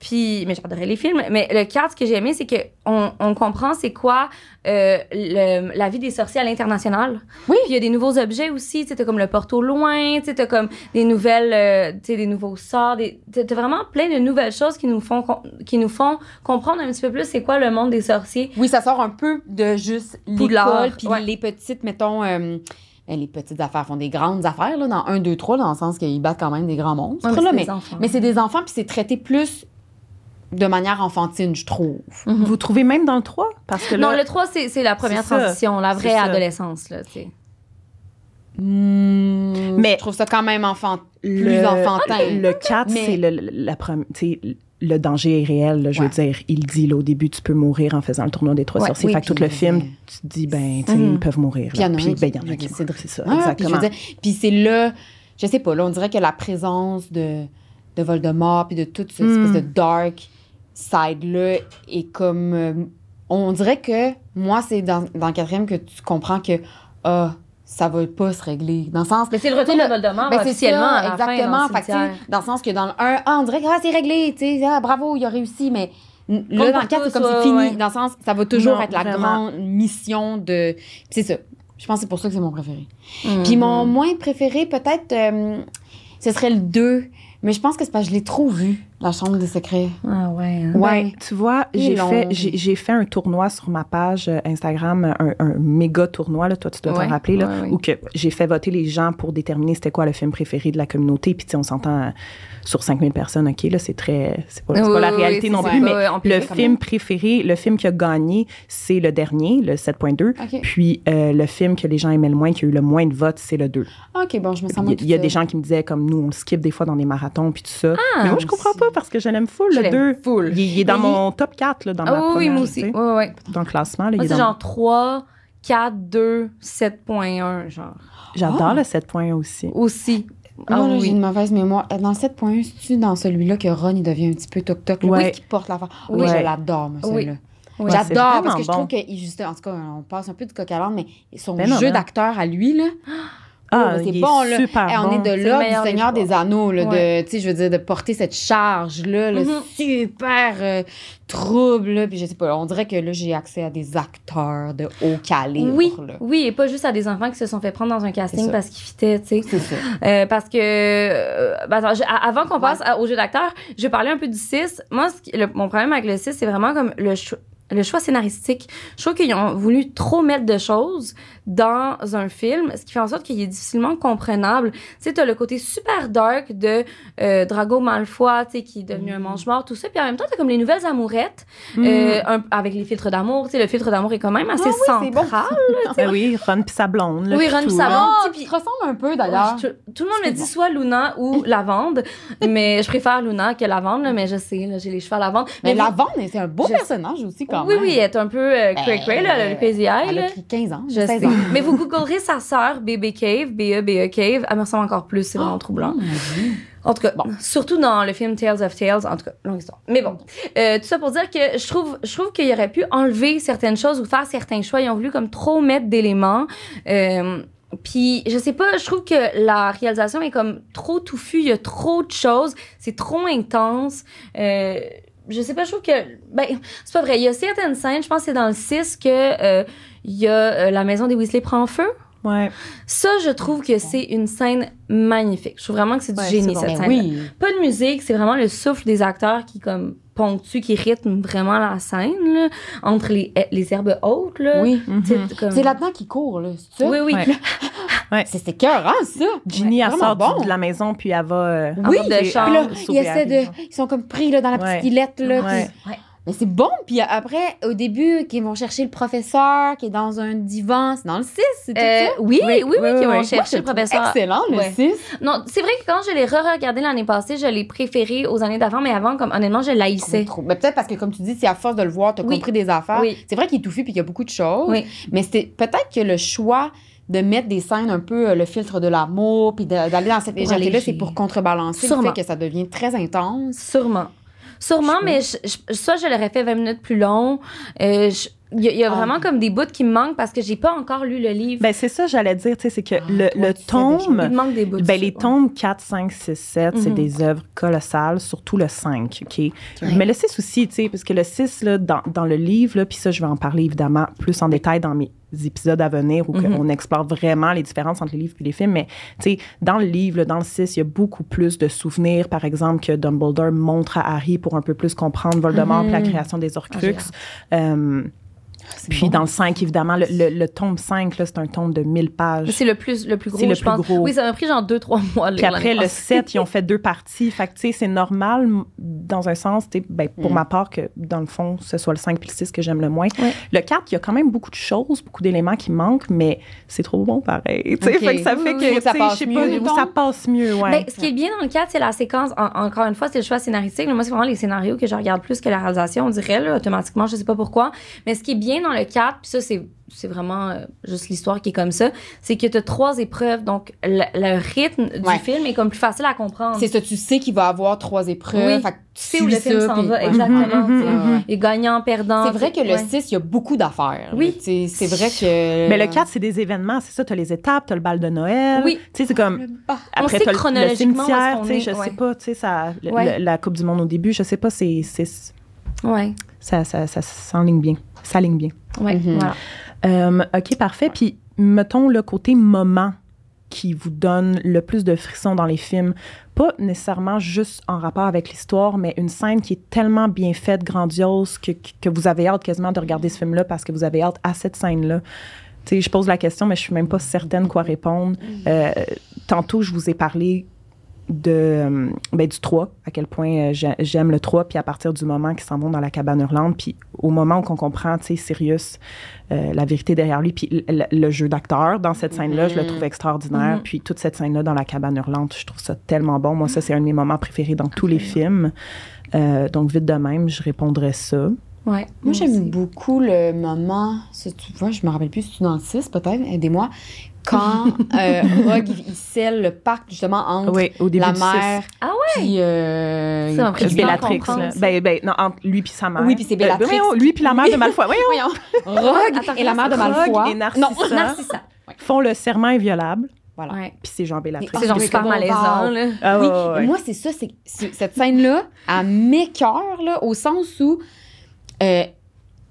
Euh, puis, mais j'adorais les films. Mais le 4, ce que j'ai aimé, c'est que on, comprend c'est quoi euh, le- la vie des sorciers à l'international. Oui. Puis il y a des nouveaux objets aussi. Tu sais, comme le porte au loin, tu sais, t'as comme des nouvelles, euh, tu sais, des nouveaux sorts. Des, t'as vraiment plein de nouvelles choses qui nous font, qui nous font comprendre un petit peu plus c'est quoi le monde des sorciers. Oui, ça sort un peu de juste l'école, puis ouais. les petites, mettons. euh, ben, les petites affaires font des grandes affaires, là, dans 1, 2, 3, dans le sens qu'ils battent quand même des grands monstres. Ouais, mais c'est mais des enfants. mais c'est des enfants, puis c'est traité plus de manière enfantine, je trouve. Mhm. Vous trouvez même dans le 3? Parce que là, Non, le 3, c'est c'est la première C'est ça. transition, la vraie adolescence, là. Hmm, Mais- je trouve ça quand même enfant, plus enfantin. Le 4, Mais- c'est le, le- la prom- tu sais, le danger est réel. là, je Ouais. veux dire, il dit là, au début, tu peux mourir en faisant le tournoi des trois Ouais, sorciers. oui, fait que tout le film, il- tu te dis, ben, tu sais, Mhm. ils peuvent mourir. Puis il y en a Puis, ben, il y qui- en a qui. C'est ça, Ah, exactement. dire, puis c'est là, je sais pas, là, on dirait que la présence de, de Voldemort, puis de toute cette Mm. espèce de dark, side-là est comme. euh, on dirait que moi, c'est dans, dans le quatrième que tu comprends que ah, ça va pas se régler. Dans le sens. Mais c'est le retour de Voldemort Ben, c'est officiellement ça, à la fin, exactement. dans le Fait que, tu sais, cimetière. dans le sens que dans le 1, ah, on dirait que ah, c'est réglé, tu sais, ah, bravo, il a réussi, mais là, dans le pour 4, c'est comme c'est fini. ouais. Dans le sens, ça va toujours Non, être la vraiment. grande mission de. Puis c'est ça. Je pense que c'est pour ça que c'est mon préféré. Mhm. Puis mon moins préféré, peut-être, euh, ce serait le 2. Mais je pense que c'est parce que je l'ai trop vu, la Chambre des secrets. Ah ouais. hein. Ouais. Ben, tu vois, j'ai fait, j'ai, j'ai fait un tournoi sur ma page euh, Instagram, un, un méga tournoi, là, toi tu dois Ouais, t'en rappeler, là, ouais, ouais. où que j'ai fait voter les gens pour déterminer c'était quoi le film préféré de la communauté. Puis tu sais, on s'entend euh, sur 5000 personnes, OK, là, c'est très... C'est pas, Oui, pas la oui, réalité oui, non plus, mais le film préféré, le film qui a gagné, c'est le dernier, le 7.2. OK. Puis euh, le film que les gens aimaient le moins, qui a eu le moins de votes, c'est le 2. OK, bon, je me sens Il y, il y a des gens qui me disaient, comme nous, on le skip des fois dans des marathons, puis tout ça. Ah, mais moi, je comprends pas parce que je l'aime full, le l'aime 2. full. Il, il est dans Mais il- mon top 4, là, dans ma Ah oui, oui, première, moi aussi. ouais, ouais. Dans le classement, là, Moi, il est dans- genre 3, 4, 2, 7.1, genre. J'adore Ah. le 7 points aussi. Aussi. Ah Moi, là, j'ai oui. une mauvaise mémoire. Dans le 7.1, c'est-tu dans celui-là que Ron, il devient un petit peu toc-toc? Ouais. Est-ce qu'il porte l'affaire? Oui, je l'adore, moi, Oui. celui-là. Oui. J'adore parce que je bon. trouve qu'il juste en tout cas on passe un peu du coq à l'âne mais son Ben jeu non. d'acteur à lui là Ah, c'est bon là super on bon. est de C'est le là meilleur du Seigneur des Anneaux là Ouais. de tu sais je veux dire de porter cette charge là le Mhm. super euh, trouble là puis je sais pas on dirait que là j'ai accès à des acteurs de haut calibre Oui, là. oui, et pas juste à des enfants qui se sont fait prendre dans un casting parce qu'ils fitaient, tu sais. c'est ça Euh, parce que, euh, ben, attends, je- avant qu'on passe à- au jeu d'acteur, je vais parler un peu du 6. Moi, ce qui- le- mon problème avec le 6, c'est vraiment comme le choix. Le choix scénaristique. Je trouve qu'ils ont voulu trop mettre de choses dans un film, ce qui fait en sorte qu'il est difficilement comprenable. Tu sais, t'as le côté super dark de euh, Drago Malfoy, tu sais, qui est devenu un mange-mort, tout ça. Puis en même temps, t'as comme les nouvelles amourettes, Mm. euh, un- avec les filtres d'amour. Tu sais, le filtre d'amour est quand même assez Ah oui, c'est bon. central. Ben oui, Ron pis sa blonde. là, Oui, pis Ron pis sa là. blonde. oh, puis- puis te ressemble un peu d'ailleurs tout, tout le monde me dit bon. soit Luna ou Lavande, mais je préfère Luna que Lavande, là, mais je sais, j'ai les cheveux à Lavande. mais vous- la vente c'est un beau Je- personnage aussi quand Oui, même oui, elle est un peu euh, cray cray, là, le PZI, elle là. a pris 15 ans Je 16 sais. ans Mais vous googlerez sa sœur, Bébé Cave, B-E-B-E Cave, elle me ressemble encore plus, c'est vraiment troublant. Oh, Dieu. En tout cas, bon, surtout dans le film Tales of Tales, en tout cas, longue histoire. Mais bon, euh, tout ça pour dire que je trouve, je trouve qu'il aurait pu enlever certaines choses ou faire certains choix. Ils ont voulu comme trop mettre d'éléments. Euh, puis, je sais pas, je trouve que la réalisation est comme trop touffue. Il y a trop de choses. C'est trop intense. Euh, je sais pas, je trouve que... Ben, c'est pas vrai. Il y a certaines scènes, je pense que c'est dans le 6 que euh, il y a euh, la maison des Weasley prend feu. Ouais. Ça, je trouve que c'est une scène magnifique. Je trouve vraiment que c'est du Ouais, génie, bon. cette scène. oui Pas de musique, c'est vraiment le souffle des acteurs qui comme ponctue, qui rythme vraiment la scène, là, entre les, les herbes hautes, là. oui Mhm. Comme- c'est là-dedans qu'il court là c'est ça? Oui, oui. Ouais. Ouais. c'est c'est écœurant ça Ginny, Ouais, elle sort bon. de la maison, puis elle va... euh, Oui, de. Puis là, ils essaient de. Ils sont comme pris là, dans la Ouais. petite îlette. Là, Ouais. puis- Ouais. Mais c'est bon. Puis après, au début, qu'ils vont chercher le professeur qui est dans un divan. C'est dans le 6, c'est tout Euh, ça? oui, oui, oui, oui, oui, oui, qui va oui. chercher le professeur. Excellent, le Ouais. 6. Non, c'est vrai que quand je l'ai re-regardé l'année passée, je l'ai préféré aux années d'avant, mais avant, comme honnêtement, je l'haïssais. Trop. Mais peut-être parce que, comme tu dis, si à force de le voir, t'as Oui. compris des affaires. Oui. C'est vrai qu'il est touffu puis qu'il y a beaucoup de choses. Oui. Mais c'était peut-être que le choix de mettre des scènes un peu euh, le filtre de l'amour puis d'aller dans cette légèreté-là, c'est pour contrebalancer Sûrement. le fait que ça devient très intense. Sûrement. Sûrement, Je mais je, je- ça, je l'aurais fait 20 minutes plus long. Euh, je- Il y a, il y a Ah. vraiment comme des bouts qui me manquent parce que j'ai pas encore lu le livre. Ben, c'est ça, j'allais dire, tu sais, c'est que Ah, le, toi, le tome... Il me manque des bouts. Ben, les tomes 4, 5, 6, 7, c'est Mhm. des œuvres colossales, surtout le 5, OK? Mais le 6 aussi, tu sais, parce que le 6, là, dans, dans le livre, là, puis ça, je vais en parler évidemment plus en détail dans mes épisodes à venir où Mhm. on explore vraiment les différences entre les livres et les films. Mais, tu sais, dans le livre, là, dans le 6, il y a beaucoup plus de souvenirs, par exemple, que Dumbledore montre à Harry pour un peu plus comprendre Voldemort puis la création des Horcruxes. Ah, Puis dans le 5, évidemment, le, le, le tome 5, là, c'est un tome de 1000 pages. C'est le plus, le plus gros, C'est le je plus pense. gros. Oui, ça m'a pris genre deux, trois mois. de Puis après, le passée. 7, ils ont fait deux parties. Fait que, tu sais, c'est normal, dans un sens, tu sais, ben, pour Mm. ma part, que dans le fond, ce soit le 5 puis le 6 que j'aime le moins. Ouais. Le 4, il y a quand même beaucoup de choses, beaucoup d'éléments qui manquent, mais c'est trop bon pareil. Tu sais, Ok. fait que ça fait que, ça tu sais, passe je sais mieux, pas, mettons. ça passe mieux, ouais. Ben, ce qui est bien dans le 4, c'est la séquence. en- encore une fois, c'est le choix scénaristique. Moi, c'est vraiment les scénarios que je regarde plus que la réalisation, on dirait, là, automatiquement. Je sais pas pourquoi. Mais ce qui est bien dans le 4, puis ça, c'est c'est vraiment euh, juste l'histoire qui est comme ça, c'est que tu as trois épreuves. Donc, le, le rythme du Ouais. film est comme plus facile à comprendre. C'est ça, tu sais qu'il va avoir trois épreuves. Oui. Fait que Tu sais où le film s'en puis- va, Ouais. exactement. Mhm, tu sais. mhm, mhm. Et gagnant, perdant. C'est vrai que le Ouais. 6, il y a beaucoup d'affaires. Oui. Tu C'est vrai que. Mais le 4, c'est des événements, c'est ça, t'as les étapes, t'as le bal de Noël. Oui. Tu sais, c'est comme. Ah, On Après, le- le chronologiquement est-ce cimetière, tu est, je ouais. sais pas, tu sais, ça, le- Ouais. le- la Coupe du Monde au début, je sais pas, c'est, c'est, Ouais, ça, ça, ça s'enligne bien, ça ligne bien. ouais, Mhm. voilà. Euh, OK, parfait. Puis, mettons le côté moment qui vous donne le plus de frissons dans les films. Pas nécessairement juste en rapport avec l'histoire, mais une scène qui est tellement bien faite, grandiose, que, que vous avez hâte quasiment de regarder ce film-là parce que vous avez hâte à cette scène-là. Tu sais, je pose la question, mais je suis même pas certaine quoi répondre. Euh, tantôt, je vous ai parlé de, euh, ben, du 3, à quel point euh, j'ai- j'aime le 3, puis à partir du moment qu'ils s'en vont dans la cabane hurlante, puis au moment où on comprend, tu sais, Sirius, euh, la vérité derrière lui, puis le, jeu d'acteur dans cette scène-là, je le trouve extraordinaire. Mhm. Puis toute cette scène-là dans la cabane hurlante, je trouve ça tellement bon. Moi, ça, c'est un de mes moments préférés dans tous les films. Euh, donc, vite de même, je répondrais ça. Ouais. Moi, j'aime beaucoup le moment, tu vois, je me rappelle plus si c'est dans le 6, peut-être, aidez-moi, quand euh, Rogue, il, scelle le pacte, justement, entre Oui, au début la mère Ah puis... Euh, Ça à Bellatrix. Ben, ben, non, entre lui puis sa mère. Oui, puis c'est Bellatrix. Euh, voyons, lui puis la mère de Malfoy. Voyons. Voyons, Rogue Attends, et la mère de Rogue Malfoy. et Narcissa. Non, Narcissa. font le serment inviolable, Voilà. Ouais. puis c'est Jean Bellatrix. C'est genre oui, super malaisant, parle. là. Ah, oui, ouais, ouais, ouais. moi, c'est ça, c'est cette scène-là, elle m'écœure, là, au sens où euh,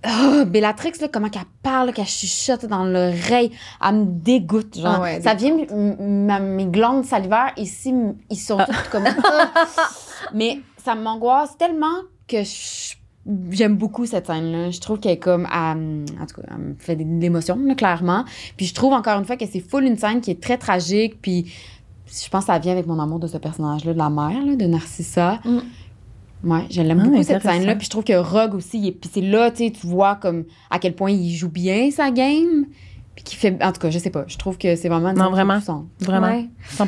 ah, Bellatrix, là, comment qu'elle parle, qu'elle chuchote dans l'oreille, elle me dégoûte, genre. Ah ouais, ça vient, mes glandes salivaires, ici, ils sont Ah. toutes comme ça. Mais ça m'angoisse tellement que J'aime beaucoup cette scène-là. Je trouve qu'elle est comme. elle- en tout cas, elle me fait de l'émotion, clairement. Puis je trouve encore une fois que c'est full une scène qui est très tragique. Puis je pense que ça vient avec mon amour de ce personnage-là, de la mère, là, de Narcissa. Mm. Ouais, je l'aime Ah, beaucoup cette scène-là. Puis je trouve que Rogue aussi, puis c'est là, tu vois comme à quel point il joue bien sa game. Puis qu'il fait. En tout cas, je sais pas. Je trouve que c'est vraiment. Non, vraiment. Vraiment, Ouais. 100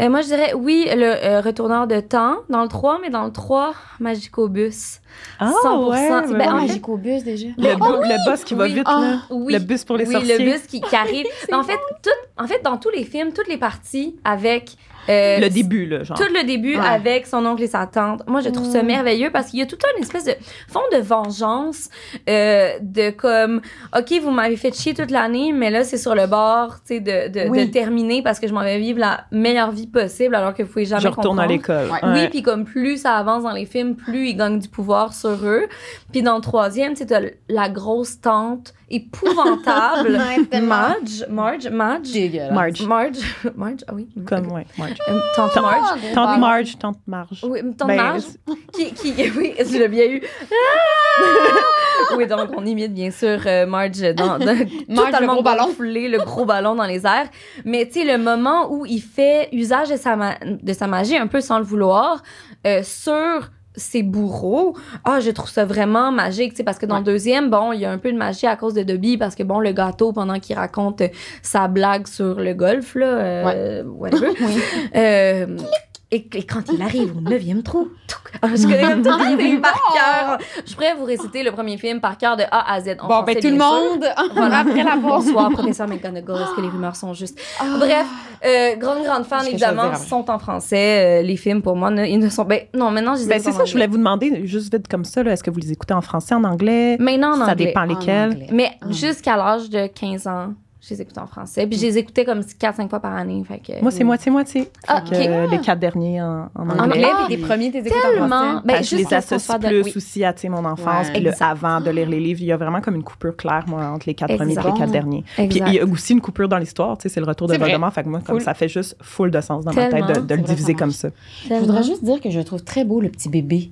Euh, moi, je dirais oui, le euh, retourneur de temps dans le 3, mais dans le 3, Magicobus. Ah, 100%. ouais, Ben, ouais, en fait- Magicobus déjà. Le, le boss qui va Oui. vite, Ah, là. Oui. Le bus pour les oui, sorciers. le bus qui, qui arrive. En fait, tout, en fait, dans tous les films, toutes les parties avec. Euh, Le début, là, genre. Tout le début Ouais. avec son oncle et sa tante. Moi, je trouve ça Mm. merveilleux parce qu'il y a tout une espèce de fond de vengeance, euh, de comme, OK, vous m'avez fait chier toute l'année, mais là, c'est sur le bord, tu sais, de, de, Oui. de terminer parce que je m'en vais vivre la meilleure vie possible alors que vous pouvez jamais Je retourne à l'école. Ouais. Oui, puis comme plus ça avance dans les films, plus ils gagnent du pouvoir sur eux. Puis dans le troisième, tu sais, t'as la grosse tante épouvantable. Marge, Marge, Marge. Dégueulasse. Marge. Marge, Marge, ah oui. Comme, ouais, Marge. Euh, tante Marge. Ah, Tante. Marge, tante Marge. Oui, tante Ben, Marge. Qui, qui, oui, tu l'as bien eu. oui, donc on imite bien sûr euh, Marge dans, dans le totalement gros ballon. gonflé, le gros ballon dans les airs. Mais tu sais, le moment où il fait usage de sa, ma- de sa magie, un peu sans le vouloir, euh, sur ses bourreaux, ah, je trouve ça vraiment magique, tu sais, parce que dans Ouais. le deuxième, bon, il y a un peu de magie à cause de Dobby, parce que bon, le gâteau, pendant qu'il raconte sa blague sur le golf, là, euh, whatever, Oui. euh, et, et quand il arrive au neuvième trou, touc, ah, je connais tout les films par cœur. Je pourrais vous réciter le premier film par cœur de A à Z. En Bon, français, ben tout le monde, Voilà. après la. Bonsoir, professeur McGonagall. Est-ce que les rumeurs sont justes? Bref, euh, grande, grande fan, évidemment, sont en français. Euh, les films, pour moi, ne- ils ne sont... Ben, non, maintenant, je les Ben, c'est ça, je voulais vous demander, juste vite comme ça, là, est-ce que vous les écoutez en français, en anglais? Maintenant, en ça anglais. dépend En lesquels. anglais. Mais Ah. jusqu'à l'âge de 15 ans, je les écoutais en français. Puis je les écoutais comme 4-5 fois par année. Fait que... Moi, c'est moitié-moitié. Ah, euh, les quatre derniers en, en anglais. En anglais, Ah, puis les premiers, t'es écoutes en français. Ben, je juste les associe de- plus aussi à mon enfance. Ouais. Puis le avant de lire les livres, il y a vraiment comme une coupure claire, moi, entre les quatre premiers et les quatre derniers. Puis il y a aussi une coupure dans l'histoire, tu sais, c'est le retour de. Voldemort. Fait que moi, comme ça fait juste full de sens dans ma tête de, de le diviser comme ça. Je voudrais juste dire que je trouve très beau, le petit bébé.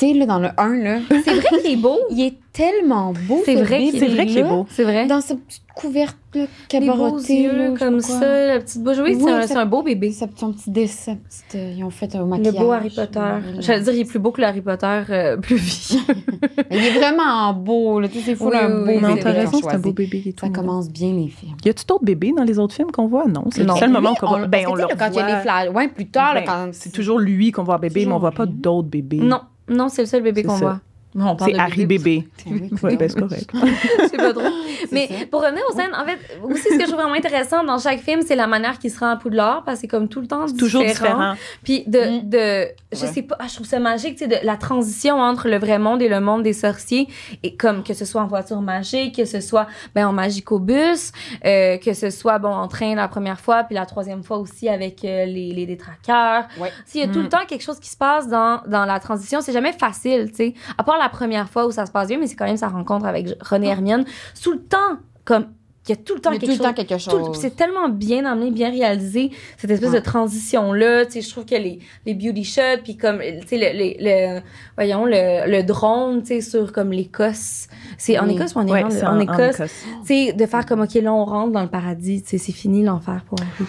Tu sais, là, dans le 1, là, C'est vrai qu'il est beau. il est tellement beau, C'est ce vrai qu'il C'est vrai qu'il est beau. C'est vrai. Dans sa petite couverte, là, Les beaux cabaretée, là, yeux comme ça, la petite bouche. Oui, Oui, c'est un, ça- c'est un beau bébé. Sa- Son petit dessin, euh, ils ont fait un Le maquillage. beau Harry Potter. J'allais dire, il est plus beau que le Harry Potter euh, plus vieux. Il est vraiment beau, là. Tu sais, c'est fou, Oui, un oui, beau bébé. t'as raison, c'est un beau bébé et tout. Ça commence bien, les films. Y a-tu d'autres bébés dans les autres films qu'on voit? Non, c'est le seul moment qu'on on- voit. Ben, parce on le là, quand il y a les voit. flashs. Ouais, plus tard, Ben, quand. C'est toujours lui qu'on voit bébé, mais on voit pas d'autres bébés. non, non, c'est le seul bébé qu'on voit. On parle C'est de Harry Bébé. Oui, Ouais, ben, c'est correct. c'est pas drôle. Mais ça. pour revenir aux scènes, en fait, aussi, ce que je trouve vraiment intéressant dans chaque film, c'est la manière qu'il se rend à Poudlard, parce que c'est comme tout le temps Toujours différent. Puis de, Mm. de je Ouais. sais pas, ah, je trouve ça magique, tu sais, de la transition entre le vrai monde et le monde des sorciers, et comme que ce soit en voiture magique, que ce soit ben en magicobus, euh, que ce soit bon en train la première fois, puis la troisième fois aussi avec euh, les, les détraqueurs. Ouais. S'il y a tout Mm. le temps quelque chose qui se passe dans, dans la transition, c'est jamais facile, tu sais. À part la première fois où ça se passe bien, mais c'est quand même sa rencontre avec René Hermione. Sous le temps, comme il y a tout le temps quelque tout le chose. temps quelque Tout le- chose. puis c'est tellement bien amené, bien réalisé, cette espèce Ouais. de transition-là. Tu sais, je trouve que les, les beauty shots, puis comme, tu sais, le, le, le- voyons, le, le drone, tu sais, sur comme l'Écosse. C'est en Oui. Écosse ou en Irlande? en, Écosse. Tu sais, de faire comme, OK, là, on rentre dans le paradis, tu sais, c'est fini l'enfer pour Harry.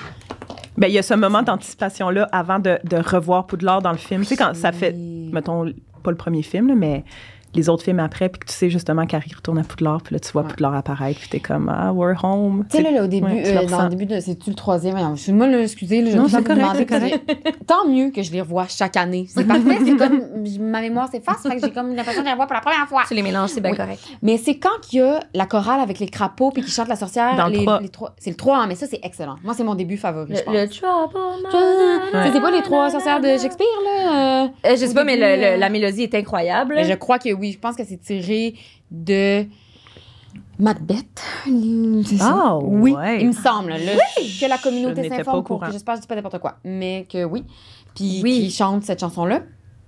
Ben, il y a ce moment d'anticipation-là avant de, de revoir Poudlard dans le film. Tu sais, quand ça fait, mettons, pas le premier film, là, mais les autres films après, puis que tu sais justement qu'Harry retourne à Poudlard, puis là, tu vois Ouais. Poudlard apparaître, puis t'es comme, ah, we're home. Tu sais, là, là, au début, Ouais, euh, le dans le début de. C'est-tu le troisième? Voyons, Excuse-moi, là, excusez, là, je Non, c'est correct, Tant mieux que je les revois chaque année. C'est parfait, c'est comme. Ma mémoire s'efface, fait que j'ai comme l'impression de les revoir pour la première fois. Tu les mélanges, c'est bien Oui. correct. Mais c'est quand qu'il y a la chorale avec les crapauds puis qui chante la sorcière. Dans le les, trois. les trois. C'est le 3, hein, mais ça, c'est excellent. Moi, c'est mon début favori, je pense. Le, le trouble. Tu sais, C'est pas les trois sorcières de Shakespeare, là? Euh, Euh, je sais pas, mais début, le- le- euh, la mélodie est incroyable. Mais je crois que oui. Je pense que c'est tiré de Macbeth. Ah, oui, ouais. il me semble. là, que la communauté s'informe au pour que j'espère que je dis pas n'importe quoi. Mais que oui. Puis Oui. qui chante cette chanson-là.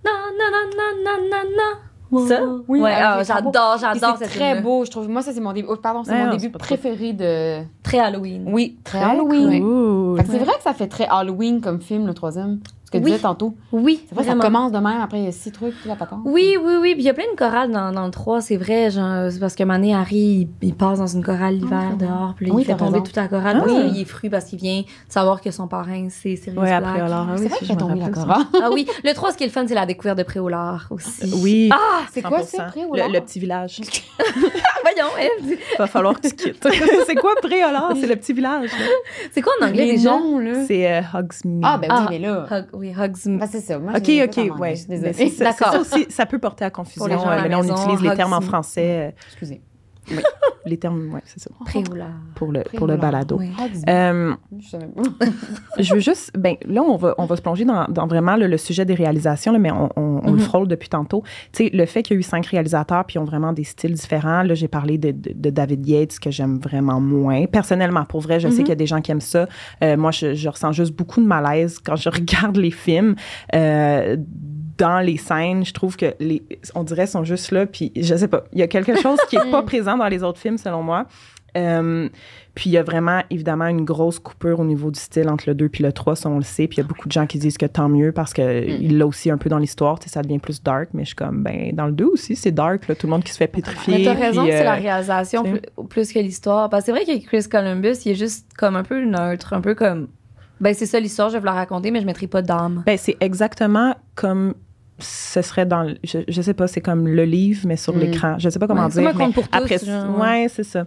Non, non, non, non, non, non, non. Ça? Oui, ouais, ah, j'adore, j'adore c'est très beau, je trouve. Moi, ça, c'est mon début. oh, pardon, c'est Ouais, mon non, début préféré de. Très Halloween. Oui, très Très Halloween. cool. C'est vrai que ça fait très Halloween comme film, le troisième. Que tu Oui. disais tantôt. Oui, C'est vrai, ça commence de même, après il y a six trucs, puis la patente. Oui, oui, oui. Puis il y a plein de chorales dans, dans le 3, c'est vrai. Genre, c'est parce que Mané Harry, il, il passe dans une chorale l'hiver Ah, dehors, puis là, oui, il fait tomber raison. toute la chorale. Ah. Oui, il est fru parce qu'il vient de savoir que son parrain, c'est Sirius Ouais, Black. après, alors, ah c'est oui, vrai a me tombé la chorale. Ah oui, le 3, ce qui est le fun, c'est la découverte de Préolard aussi. Oui. Ah! C'est quoi 100%. ça, après, ou le, le petit village. Voyons, Eve. Va falloir que tu quittes. c'est quoi Préolard? C'est le petit village. C'est quoi en anglais Les déjà? noms, là. C'est euh, Hogsmeade. Ah, ben oui, Ah. mais là. Oui, Hugs. Ben, c'est ça. Moi, OK, OK, Mais Désolée. ça, D'accord. ça aussi, ça peut porter à confusion. Pour les gens à euh, la mais là, on maison, utilise les termes en français. euh, Excusez. les termes, ouais, c'est ça. Préolard. Pour le, pour le balado. Oui. Euh, Je veux juste, ben là, on va, on va se plonger dans, dans vraiment le, le sujet des réalisations, là, mais on, on- on Mhm. le frôle depuis tantôt. Tu sais, le fait qu'il y a eu cinq réalisateurs, puis ils ont vraiment des styles différents. Là, j'ai parlé de, de- de David Yates, que j'aime vraiment moins. Personnellement, pour vrai, je sais Mhm. qu'il y a des gens qui aiment ça. Euh, moi, je, je ressens juste beaucoup de malaise quand je regarde les films. Euh, dans les scènes, je trouve que les, on dirait, sont juste là, puis je sais pas, il y a quelque chose qui est pas présent dans les autres films, selon moi. Euh, puis il y a vraiment, évidemment, une grosse coupure au niveau du style entre le 2 puis le 3, ça on le sait. Puis il y a beaucoup de gens qui disent que tant mieux parce que il l'a aussi un peu dans l'histoire, tu sais, ça devient plus dark. Mais je suis comme, ben, dans le 2 aussi, c'est dark, là, tout le monde qui se fait pétrifier. Mais t'as raison, c'est la euh, réalisation plus, plus que l'histoire. Parce que c'est vrai que Chris Columbus, il est juste comme un peu neutre, un peu comme. Ben, c'est ça l'histoire, je vais vous la raconter, mais je mettrai pas d'âme. Ben, c'est exactement comme ce serait dans, le- je, je sais pas, c'est comme le livre, mais sur Mm. l'écran. Je sais pas comment Ouais, dire. mais pour tous, après, genre, ouais, c'est ça.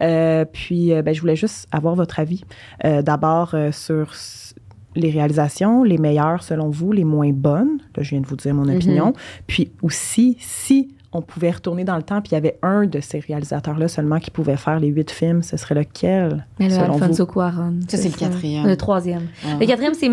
Euh, puis, euh, ben, je voulais juste avoir votre avis. Euh, D'abord, euh, sur les réalisations, les meilleures selon vous, les moins bonnes. Là, je viens de vous dire mon Mhm. opinion. Puis aussi, si on pouvait retourner dans le temps, puis il y avait un de ces réalisateurs-là seulement qui pouvait faire les huit films, ce serait lequel, Mais le selon vous? Alfonso Cuarón. Ça, c'est le quatrième. Le troisième. Ah. Le quatrième, c'est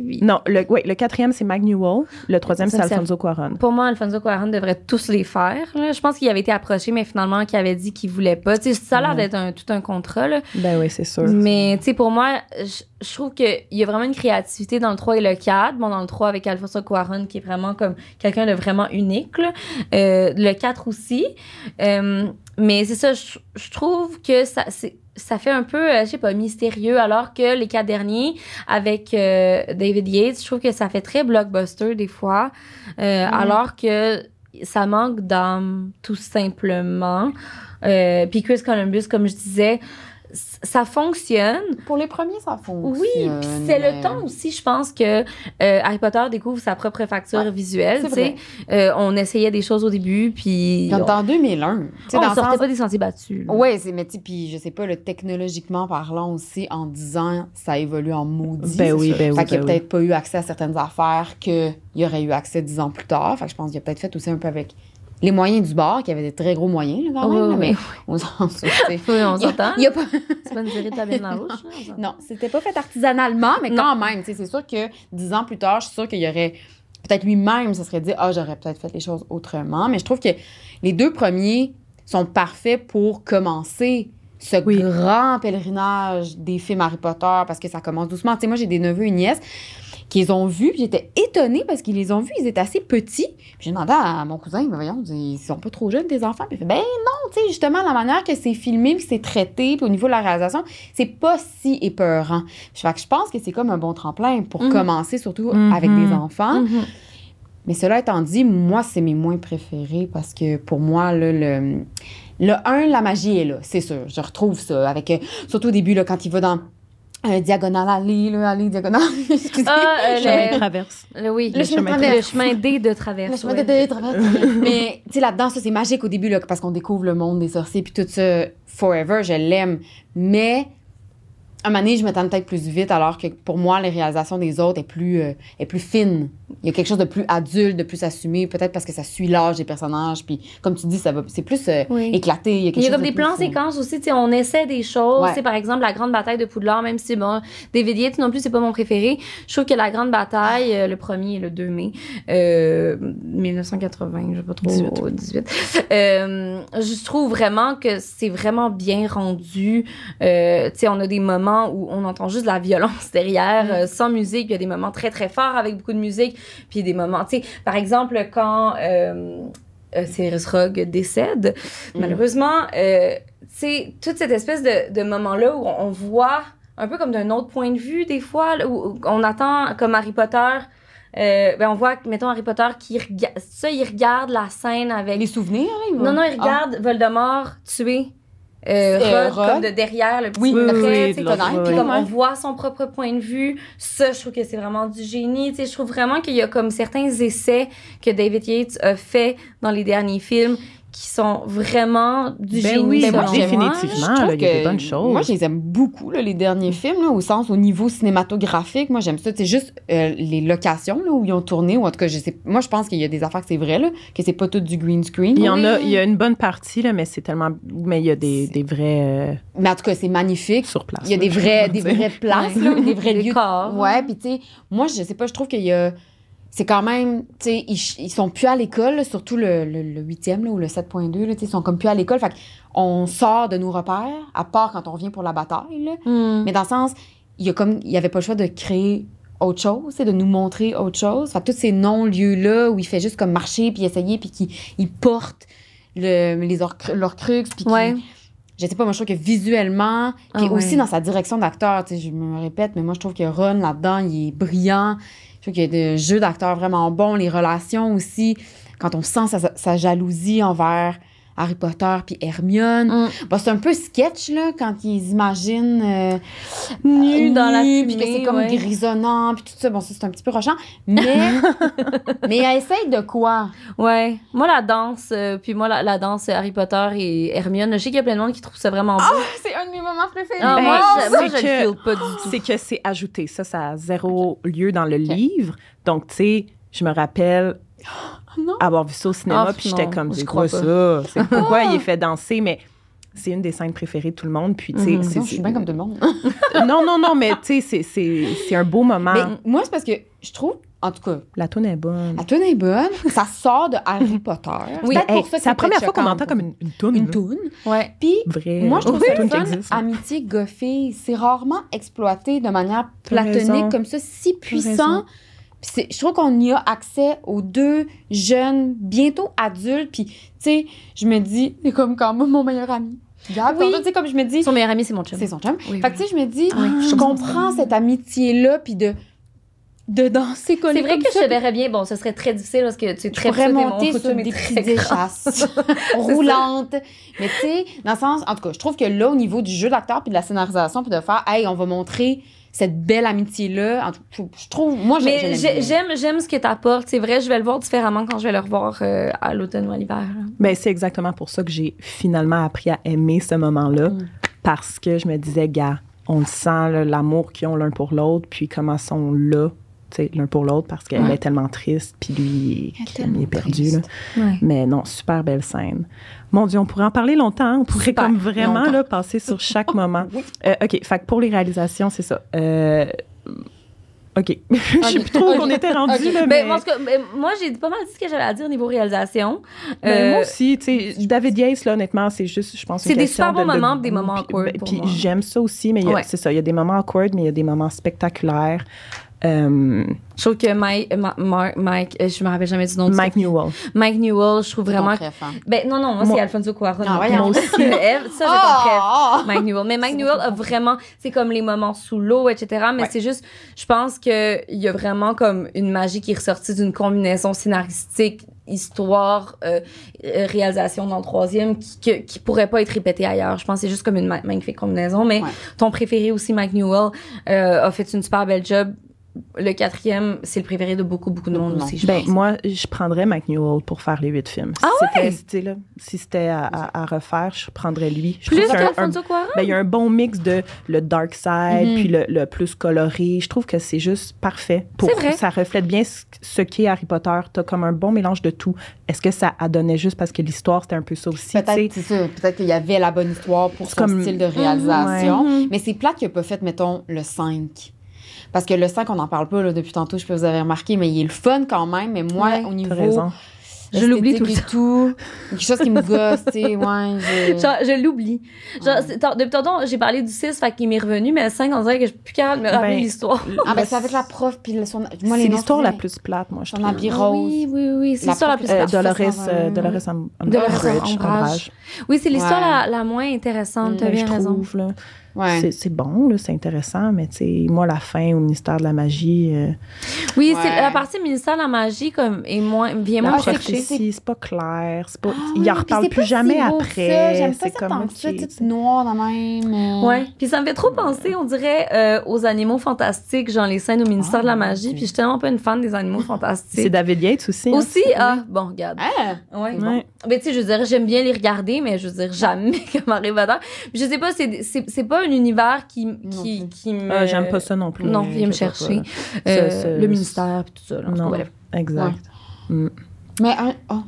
Mike. Non, le, ouais, le quatrième, c'est Newell. Le troisième, c'est Alfonso Cuarón. Pour moi, Alfonso Cuarón devrait tous les faire. là. Je pense qu'il avait été approché, mais finalement, qu'il avait dit qu'il voulait pas. Tu sais, ça a l'air d'être un, tout un contrat. Là. Ben oui, c'est sûr. Mais, pour moi, je, je trouve qu'il y a vraiment une créativité dans le 3 et le 4. Bon, dans le 3 avec Alfonso Cuarón, qui est vraiment comme quelqu'un de vraiment unique. là. Euh, le 4 aussi. Euh, mais c'est ça, je, je trouve que ça, c'est- ça fait un peu, euh, je sais pas, mystérieux, alors que les quatre derniers, avec euh, David Yates, je trouve que ça fait très blockbuster des fois, euh, alors que ça manque d'âme, tout simplement. Euh, Puis Chris Columbus, comme je disais, ça fonctionne. Pour les premiers, ça fonctionne. Oui, puis c'est mais- le temps aussi, je pense que euh, Harry Potter découvre sa propre facture Ouais, visuelle. sais. Euh, on essayait des choses au début, puis Quand on, en 2001. Tu sais, on dans sortait sens- pas des sentiers battus. c'est, mais tu sais, puis je sais pas, le technologiquement parlant aussi, en 10 ans, ça évolue en maudit. Ben oui, ben oui, Fait qu'il a ben oui. peut-être pas eu accès à certaines affaires qu'il y aurait eu accès 10 ans plus tard. Fait que je pense qu'il a peut-être fait aussi un peu avec les moyens du bord, qui avaient des très gros moyens, là, quand même. Oui, là, oui, mais on s'en on s'entend. il y a pas- C'est pas une série de la dans la s'entend. Non, c'était pas fait artisanalement, mais Non. quand même, c'est sûr que dix ans plus tard, je suis sûre qu'il y aurait peut-être lui-même se serait dit ah j'aurais peut-être fait les choses autrement, mais je trouve que les deux premiers sont parfaits pour commencer ce Oui. grand pèlerinage des films Harry Potter parce que ça commence doucement. Tu sais, moi j'ai des neveux et une nièce qui les ont vus, puis j'étais étonnée parce qu'ils les ont vus, ils étaient assez petits. Puis j'ai demandé à mon cousin, mais voyons, ils sont pas trop jeunes tes enfants? Puis il fait ben non, tu sais justement la manière que c'est filmé, puis c'est traité, puis au niveau de la réalisation, c'est pas si épeurant. Fait que je pense que c'est comme un bon tremplin pour Mhm. commencer, surtout Mhm. avec des enfants. Mhm. Mais cela étant dit, moi, c'est mes moins préférés parce que pour moi, là, le, le 1, la magie est là, c'est sûr. Je retrouve ça. Avec, euh, surtout au début, là, quand il va dans euh, Diagonale Allée, là, Allée, Diagonale. Excusez. Ah, euh, Chemin de le- traverse. le- oui, Le le, chemin de le traverse. chemin D de Le traverse. chemin ouais. de traverse. Mais, tu sais, là-dedans, ça, c'est magique au début, là, parce qu'on découvre le monde des sorciers, puis tout ça, forever, je l'aime. Mais, un moment donné, je me tente peut-être plus vite, alors que pour moi, les réalisations des autres est plus, euh, est plus fine. Il y a quelque chose de plus adulte, de plus assumé, peut-être parce que ça suit l'âge des personnages, puis comme tu dis, ça va, c'est plus euh, Oui. éclaté. Il y a, quelque Il y a chose comme de des plans euh, séquences aussi, tu sais, on essaie des choses. Ouais. Tu sais, par exemple, la grande bataille de Poudlard, même si, bon, David Yates non plus, c'est pas mon préféré. Je trouve que la grande bataille, euh, le premier et le 2 mai, euh, 1980, je sais pas trop, 18. 18. Euh, je trouve vraiment que c'est vraiment bien rendu. Euh, tu sais, on a des moments où on entend juste de la violence derrière, Mm. euh, sans musique. Il y a des moments très, très forts avec beaucoup de musique. Puis des moments, tu sais, par exemple, quand euh, euh, Cyrus Rogue décède, Mm. malheureusement, euh, tu sais, toute cette espèce de, de moment-là où on voit un peu comme d'un autre point de vue, des fois, là, où, on attend comme Harry Potter. Euh, ben on voit, mettons, Harry Potter qui regarde, ça, il regarde la scène avec Les souvenirs, va- non, non, il Ah. regarde Voldemort tuer euh, comme de derrière le petit Oui, trait, puis comme on voit son propre point de vue. Ça, je trouve que c'est vraiment du génie. Tu sais, je trouve vraiment qu'il y a comme certains essais que David Yates a fait dans les derniers films qui sont vraiment du Ben génie. oui, Mais moi, définitivement. Je trouve là, il y a des que- bonnes choses. Moi, je les aime beaucoup, là, les derniers films, là, au sens, au niveau cinématographique. Moi, j'aime ça. C'est juste euh, les locations là, où ils ont tourné, ou en tout cas, je sais, moi, je pense qu'il y a des affaires que c'est vrai, là, que c'est pas tout du green screen. Il y en a, il y a une bonne partie, là, mais c'est tellement. Mais il y a des, vrais euh, Mais en tout cas, c'est magnifique. sur place. Il y a des veux des vraies places, là, des vrais Des lieux. corps. Ouais, puis tu sais, moi, je sais pas, je trouve qu'il y a. C'est quand même, tu sais, ils, ils sont plus à l'école, surtout le, le, le 8e là, ou le 7.2, là, tu sais, ils sont comme plus à l'école. Fait on sort de nos repères, à part quand on revient pour la bataille, là. Hmm. Mais dans le sens, il y a comme, il y avait pas le choix de créer autre chose, de nous montrer autre chose. Fait que tous ces non-lieux-là où il fait juste comme marcher puis essayer puis qu'il il porte le, les leurs crux puis Ouais. je sais pas, moi je trouve que visuellement, puis Ah aussi ouais. dans sa direction d'acteur, tu sais, je me répète, mais moi je trouve que Ron là-dedans, il est brillant. Je trouve qu'il y a des jeux d'acteurs vraiment bons, les relations aussi, quand on sent sa, sa jalousie envers Harry Potter puis Hermione. Mm. Bon, c'est un peu sketch, là, quand ils imaginent euh, Nu dans la nu, puis fumée, que c'est comme ouais. grisonnant, puis tout ça. Bon, ça, c'est un petit peu rochant. Mais, mais elle essaye de quoi? Ouais. Moi, la danse, euh, puis moi, la, la danse Harry Potter et Hermione, je sais qu'il y a plein de monde qui trouve ça vraiment beau. C'est un de mes moments préférés. Ah, Ben, moi, je, moi, c'est je le que- feel pas du tout. C'est que c'est ajouté. Ça, ça a zéro lieu dans le livre. Donc, tu sais, je me rappelle non. avoir vu ça au cinéma, Ah, puis j'étais comme, je c'est crois quoi pas. ça? C'est pourquoi il est fait danser, mais c'est une des scènes préférées de tout le monde. Puis, tu sais, Mhm. je suis bien comme tout le monde. non, non, non, mais tu sais, c'est- c'est c'est un beau moment. Mais moi, c'est parce que je trouve, en tout cas, La tune est bonne. la tune est bonne. Ça sort de Harry Potter. Oui, peut-être Hey, pour ça que c'est la première fois qu'on entend comme une, une toune. une toune. Ouais. Puis, Vrai. moi, je trouve Oui, ça toune là. Amitié goffée, c'est rarement exploité de manière platonique comme ça, si puissant. Puis je trouve qu'on y a accès aux deux jeunes, bientôt adultes. Puis, tu sais, je me dis, c'est comme quand même mon meilleur ami. Gab, Oui. tu sais, comme je me dis, Son meilleur ami, c'est mon chum. c'est son chum. Oui, fait que, tu sais, je me dis, Oui, je comprends cette amitié-là, puis de, de danser C'est vrai que ça, je te verrais bien. Bon, ce serait très difficile parce que tu es très pourrais monter sur des petites échasses roulantes. Mais tu sais, dans le sens, en tout cas, je trouve que là, au niveau du jeu d'acteur puis de la scénarisation, puis de faire, hey, on va montrer cette belle amitié-là, je, je trouve, moi, je- je Mais l'aime j'ai- bien. j'aime j'aime ce que tu apportes. C'est vrai, je vais le voir différemment quand je vais le revoir euh, à l'automne ou à l'hiver. Ben, c'est exactement pour ça que j'ai finalement appris à aimer ce moment-là. Mm. Parce que je me disais, gars, on le sent, l'amour qu'ils ont l'un pour l'autre, puis comment sont là l'un pour l'autre parce qu'elle Ouais. est tellement triste, puis lui, il est perdu. Là. Ouais. Mais non, super belle scène. Mon Dieu, on pourrait en parler longtemps. On pourrait Super comme vraiment là, passer sur chaque moment. Euh, OK, fait que pour les réalisations, c'est ça. Euh, OK. Je sais plus trop où on était rendu, là, Ben, mais... ben, moi, j'ai pas mal dit ce que j'avais à dire niveau réalisation. Ben, Euh, moi aussi, tu sais, David Yates, là, honnêtement, c'est juste, je pense, C'est des super bons de- de moments, des moments awkward Puis j'aime ça aussi, mais Ouais. c'est ça, il y a des moments awkward, mais il y a des moments spectaculaires. Euh, Je trouve que Mike, Ma- Mark- Mike, euh, je me rappelle jamais du nom du Mike Newell. Mike Newell, je trouve C'est vraiment. hein. Ben non, non, moi, Moi- c'est Alfonso Cuarón. Ah, voyons. Moi aussi. Ça, j'ai préf. Ah! Mike Newell. Mais Mike Newell a vraiment, c'est comme les moments sous l'eau, etc. Mais Ouais. c'est juste, je pense qu'il y a vraiment comme une magie qui est ressortie d'une combinaison scénaristique, histoire, euh, réalisation dans le troisième, qui, que- qui pourrait pas être répétée ailleurs. Je pense que c'est juste comme une ma- magnifique combinaison. Mais Ouais. ton préféré aussi, Mike Newell, euh, a fait une super belle job. Le quatrième, c'est le préféré de beaucoup, beaucoup de monde Non. aussi. je Ben, pense. moi, je prendrais Mike Newell pour faire les huit films. Ah ouais? si c'était là, si c'était à, à- à refaire, je prendrais lui. Je Plus qu'Alfonso Cuarón? ben, il y a un bon mix de le dark side Mhm. puis le, le plus coloré. Je trouve que c'est juste parfait. Pour, C'est vrai. Ça reflète bien ce, ce qu'est Harry Potter. T'as comme un bon mélange de tout. Est-ce que ça a donné juste parce que l'histoire, c'était un peu ça aussi? Peut-être, c'est ça. Peut-être qu'il y avait la bonne histoire pour C'est son comme- style de réalisation. Mhm. Mais c'est plate qu'il n'a pas fait, mettons, le 5. Parce que le 5, on n'en parle pas là, depuis tantôt, je sais pas si vous avez remarqué, mais il est le fun quand même. Mais moi, Ouais, au niveau. raison. Je l'oublie tout le et tout. Quelque chose qui me gosse, tu sais, ouais. je- Genre, je l'oublie. Genre, Ouais. depuis tantôt, j'ai parlé du 6, fait qu'il m'est revenu, mais le 5, on dirait que je suis plus capable de me rappeler Ben, l'histoire. Ah, ben c'est avec la prof, puis le son. Moi, C'est l'histoire la plus plate, moi, je Son trouve. habit rose. Oui, oui, oui. C'est La l'histoire la plus Euh, parfaite, Dolores, ça va, euh. Dolores Am- Dolores. Ombrage. Oui, c'est l'histoire Ouais. la, la moins intéressante, Mm, t'as Mais bien je raison. trouve, là. Ouais. C'est- C'est bon, là, c'est intéressant, mais tu sais, moi, la fin au ministère de la magie, euh, Oui, c'est Ouais. la partie ministère de la magie comme, est moins, vient moins c'est- chercher. c'est c'est pas clair. c'est Pas, Ah il oui, en reparle c'est plus pas jamais si après. ça. J'aime pas c'est ça comme, ça, ok, tout noir de même. euh. Ouais, puis ça me fait trop penser, on dirait, euh, aux animaux fantastiques, genre les scènes au ministère Ah, de la magie, Dieu. puis je suis tellement pas une fan des animaux C'est fantastiques. David Yates aussi. hein. Aussi, ah, bon, regarde. Ah! Ouais. Ouais. Ben, tu sais, je veux dire, j'aime bien les regarder, mais je veux dire, jamais comme Harry Potter. Puis Je sais pas, c'est, c'est, c'est pas un univers qui, qui, qui me. Ah, J'aime pas ça non plus. Non, viens me chercher. Euh, le ministère, puis tout ça. Là, Non, bref. exact. Mais un- oh,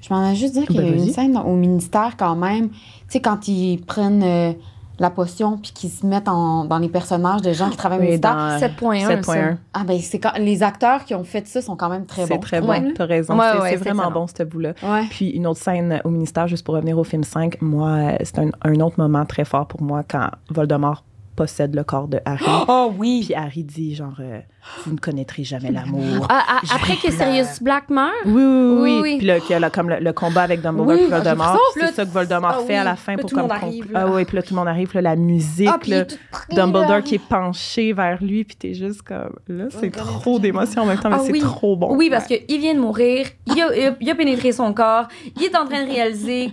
je m'en ai juste dire qu'il y a Ben, une scène au ministère quand même. Tu sais, quand ils prennent euh, la potion puis qu'ils se mettent en- dans les personnages de gens qui travaillent au Oui, dans 7.1. 7.1. Ah ben c'est quand les acteurs qui ont fait ça sont quand même très bons. C'est très bon, là. t'as raison. Ouais, c'est ouais, vraiment excellent. bon, ce bout-là. Ouais. Puis une autre scène au ministère, juste pour revenir au film 5, moi, euh, c'est un, un autre moment très fort pour moi quand Voldemort possède le corps de Harry. Oh oui. Puis Harry dit genre, euh, vous ne connaîtrez jamais l'amour. Ah, ah, après que. Sirius Black meurt, Oui, oui, oui. Oui, oui. Puis là, qu'il y a là, comme le, le combat avec Dumbledore Oui, et Voldemort. que C'est ça que Voldemort ah fait à la fin pour tout comme monde arrive, là. Ah oui, puis là, tout le monde arrive. Là, la musique, Ah, là, Dumbledore qui est penché vers lui, puis t'es juste comme... Là, c'est connaît trop jamais. d'émotions en même temps, mais Ah c'est trop bon. Oui, parce qu'il vient de mourir, il a, il pénétré son corps, il est en train de réaliser,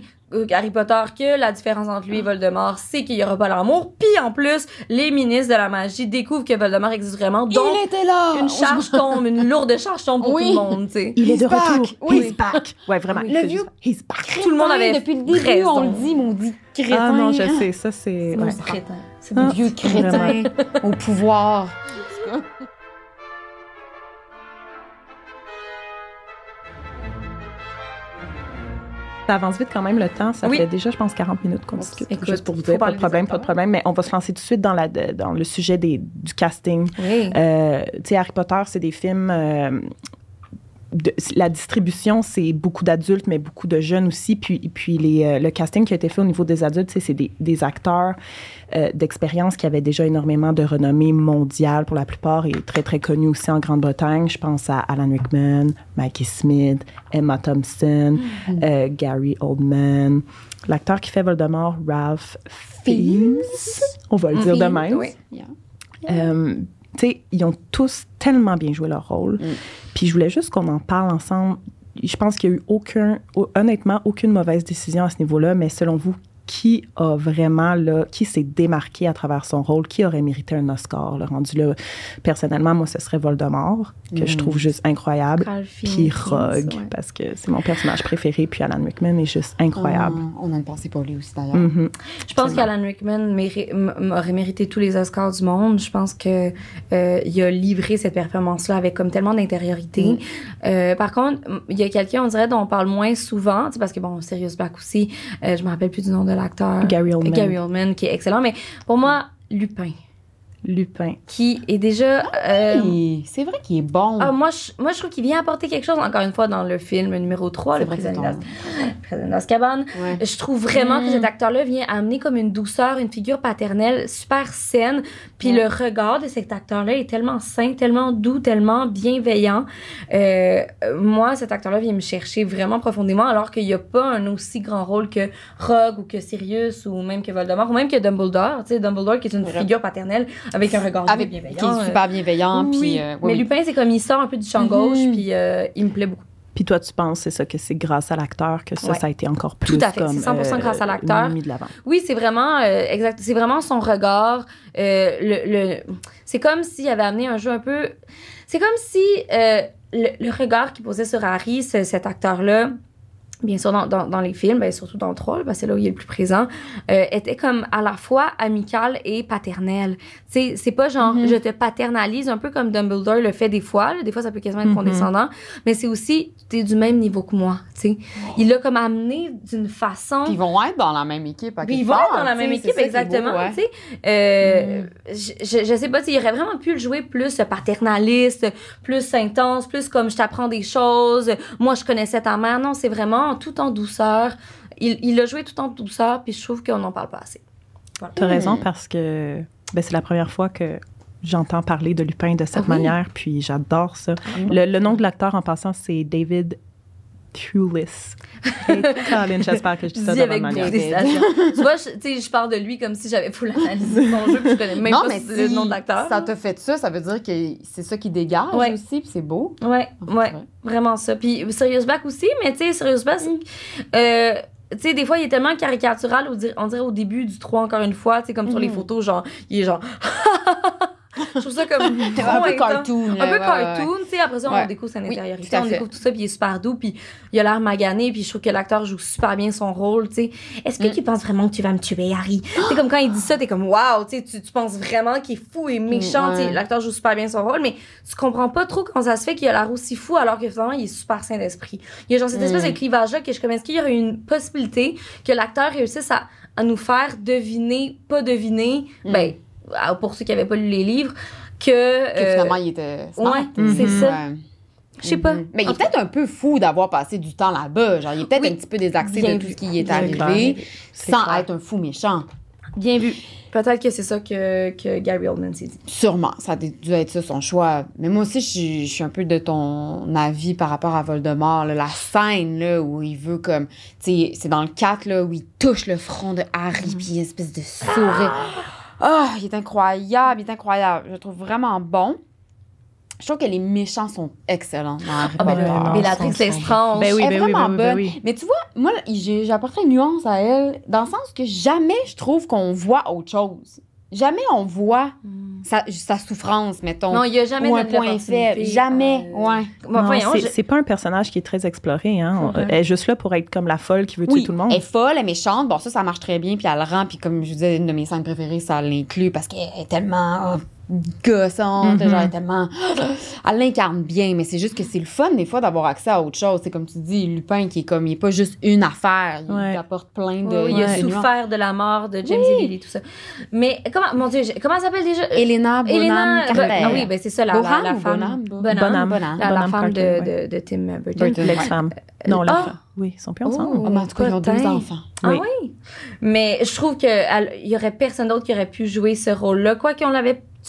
Harry Potter, que la différence entre lui et Voldemort, c'est qu'il n'y aura pas l'amour. Puis en plus, les ministres de la magie découvrent que Voldemort existe vraiment. Donc, il était là. une charge tombe, une lourde charge tombe pour Oui. tout le monde. Il est He's de back. retour. Oui. He's back. Ouais, vraiment. Le vieux He's back. Tout le monde avait depuis le début, raison. on le dit, maudit crétin. Ah non, je sais, ça c'est... C'est ouais. mon crétin. C'est Le mon Ah, vieux crétin au pouvoir. Ça avance vite quand même le temps. Ça Oui. fait déjà, je pense, 40 minutes qu'on discute. Écoute, juste pour vous dire, pas de problème, pas de problème. Mais on va se lancer tout de suite dans, la, dans le sujet des, du casting. Oui. Euh, tu sais, Harry Potter, c'est des films. euh, de- la distribution, c'est beaucoup d'adultes, mais beaucoup de jeunes aussi. Puis, puis les, euh, le casting qui a été fait au niveau des adultes, c'est des, des acteurs euh, d'expérience qui avaient déjà énormément de renommée mondiale pour la plupart et très, très connus aussi en Grande-Bretagne. Je pense à Alan Rickman, Mikey Smith, Emma Thompson, euh, Gary Oldman. L'acteur qui fait Voldemort, Ralph Fiennes, on va le dire de même. oui. Sais, ils ont tous tellement bien joué leur rôle. Mm. Puis je voulais juste qu'on en parle ensemble. Je pense qu'il n'y a eu aucun, au- honnêtement, aucune mauvaise décision à ce niveau-là, mais selon vous, qui a vraiment, là, qui s'est démarqué à travers son rôle, qui aurait mérité un Oscar, là, rendu là. Personnellement, moi, ce serait Voldemort, que je Mm. trouve juste incroyable. Puis Rogue, ouais. parce que c'est mon personnage préféré, puis Alan Rickman est juste incroyable. On, on a une pensée pour lui aussi, d'ailleurs. Mhm. Je pense qu'Alan Rickman méri- aurait mérité tous les Oscars du monde. Je pense que euh, a livré cette performance-là avec comme tellement d'intériorité. Mm. Euh, par contre, il y a quelqu'un, on dirait, dont on parle moins souvent, parce que bon, Sirius Black aussi, euh, je me rappelle plus du nom de l'acteur. Gary Oldman. Gary Oldman, qui est excellent. Mais pour moi, Lupin, Lupin. qui est déjà... euh, Hey, C'est vrai qu'il est bon. ah, moi, je, moi, je trouve qu'il vient apporter quelque chose, encore une fois, dans le film numéro 3, C'est Le Prisonnier d'Azkaban. Ouais. Je trouve vraiment que Mm. cet acteur-là vient amener comme une douceur, une figure paternelle super saine. Puis Ouais. le regard de cet acteur-là est tellement sain, tellement doux, tellement bienveillant. Euh, euh, moi, cet acteur-là vient me chercher vraiment profondément, alors qu'il n'y a pas un aussi grand rôle que Rogue ou que Sirius ou même que Voldemort ou même que Dumbledore. Tu sais, Dumbledore qui est une Ouais. figure paternelle avec un regard Avec, bienveillant. qui est super bienveillant. Oui, puis, euh, mais oui, Lupin, c'est comme il sort un peu du champ Mhm. gauche, puis euh, il me plaît beaucoup. Puis toi, tu penses, c'est ça, que c'est grâce à l'acteur que ça, Ouais. ça a été encore plus Tout à fait, comme... c'est 100% grâce à l'acteur. de l'avant. Oui, c'est vraiment euh, exact. C'est vraiment son regard. euh, le, le- c'est comme s'il avait amené un jeu un peu. C'est comme si euh, le, le regard qu'il posait sur Harry, ce- cet acteur-là. Bien sûr, dans, dans, dans les films, ben, surtout dans le 3, parce que c'est là où il est le plus présent, euh, était comme à la fois amical et paternel. C'est, c'est pas genre, Mhm. je te paternalise un peu comme Dumbledore le fait des fois. là. Des fois, ça peut quasiment être Mhm. condescendant. Mais c'est aussi, t'es du même niveau que moi. tu sais. Il l'a comme amené d'une façon. Puis ils vont être dans la même équipe. à Puis ils vont part, être dans la tu même équipe, exactement. beau, ouais. tu sais. Euh, je, je, je sais pas, tu sais, il aurait vraiment pu le jouer plus paternaliste, plus intense, plus comme je t'apprends des choses, moi je connaissais ta mère. Non, c'est vraiment tout en douceur. Il il l'a joué tout en douceur, puis je trouve qu'on n'en parle pas assez. Voilà. Tu as Mm. raison parce que ben, c'est la première fois que j'entends parler de Lupin de cette Ah oui? manière, puis j'adore ça. Le, le nom de l'acteur en passant, c'est David Et Colin, j'espère que je dis ça de bonne manière. tu vois, je- tu sais, je parle de lui comme si j'avais full analysé son jeu, puis je connais même non, pas mais le si nom de l'acteur. ça t'a fait ça, ça veut dire que c'est ça qui dégage Ouais. aussi, puis c'est beau. Ouais, C'est ouais. vrai. Vraiment ça. Puis Sirius Black aussi, mais tu sais, Sirius Black, euh, tu sais, des fois, il est tellement caricatural, on dirait, on dirait au début du 3, encore une fois, tu sais, comme sur les Mhm. photos, genre, il est genre. Je trouve ça comme un peu cartoon. Un peu cartoon, tu sais. Après ça, on Ouais. découvre son intériorité, on découvre tout ça, puis il est super doux, puis il a l'air magané, puis je trouve que l'acteur joue super bien son rôle, tu sais. Est-ce que Mm. tu penses vraiment que tu vas me tuer, Harry? C'est comme quand il dit ça, t'es comme, waouh, tu sais, tu penses vraiment qu'il est fou et méchant, Mm, tu sais. ouais. L'acteur joue super bien son rôle, mais tu comprends pas trop comment ça se fait qu'il a l'air aussi fou alors que finalement, il est super sain d'esprit. Il y a genre cette espèce Mm. de clivage-là que je comme, est-ce qu'il y aurait une possibilité que l'acteur réussisse à, à nous faire deviner, pas deviner, Mm. ben, à- pour ceux qui avaient pas lu les livres, que. Que euh, finalement, il était smart. ouais, c'est Mhm. ça. Ouais. Je sais pas. Mhm. Mais il est peut-être un peu fou d'avoir passé du temps là-bas. Genre, il est peut-être Oui. un petit peu désaxé Bien de tout ce qui est Bien arrivé, C'est sans être un fou méchant. Bien vu. Peut-être que c'est ça que, que Gary Oldman s'est dit. Sûrement, ça a dû être ça son choix. Mais moi aussi, je suis, je suis un peu de ton avis par rapport à Voldemort. là. La scène là, où il veut comme... Tu sais, c'est dans le 4 là, où il touche le front de Harry, puis il y a une espèce de sourire. Ah, il est incroyable, il est incroyable. Je le trouve vraiment bon. Je trouve que les méchants sont excellents dans Harry Ah, ben, Potter. Bellatrix son- son- Lestrange. Ben oui, Elle est ben oui, vraiment ben oui, ben bonne. oui. Mais tu vois, moi, apporté une nuance à elle, dans le sens que jamais je trouve qu'on voit autre chose. Jamais on voit Hmm. sa, sa souffrance, mettons. Non, il y a jamais ou un point faible. Jamais. euh, Ouais. Bon, Non, voyons, c'est je- c'est pas un personnage qui est très exploré. Hein. Vrai. Elle est juste là pour être comme la folle qui veut tuer tout le monde. elle est folle, elle est méchante. Bon, ça, ça marche très bien. Puis elle le rend. Puis comme je vous disais, une de mes scènes préférées, ça l'inclut parce qu'elle est tellement oh, gossante. Mhm. Genre, elle est tellement. Elle l'incarne bien. Mais c'est juste que c'est le fun, des fois, d'avoir accès à autre chose. C'est comme tu dis, Lupin, qui est comme. Il est pas juste une affaire. Il Ouais. apporte plein de. Oui, il a Ouais. nuances. souffert de la mort de James et Lily, tout ça. Mais comment, mon Dieu, comment elle s'appelle déjà? Elena Bonham Elena, Carter. ah oui, ben c'est ça, la, la, Bonham la ou femme. Bonham? Bonham. Bonham. Bonham. La, la femme Carter, de, ouais. de, de Tim Burton. Burton. L'ex-femme. Non, la femme. Oui, ils sont plus ensemble. Oh. Ah, mais en tout cas, ils ont deux enfants. Ah Oui. oui? Mais je trouve qu'il y aurait personne d'autre qui aurait pu jouer ce rôle-là. Quoi qu'on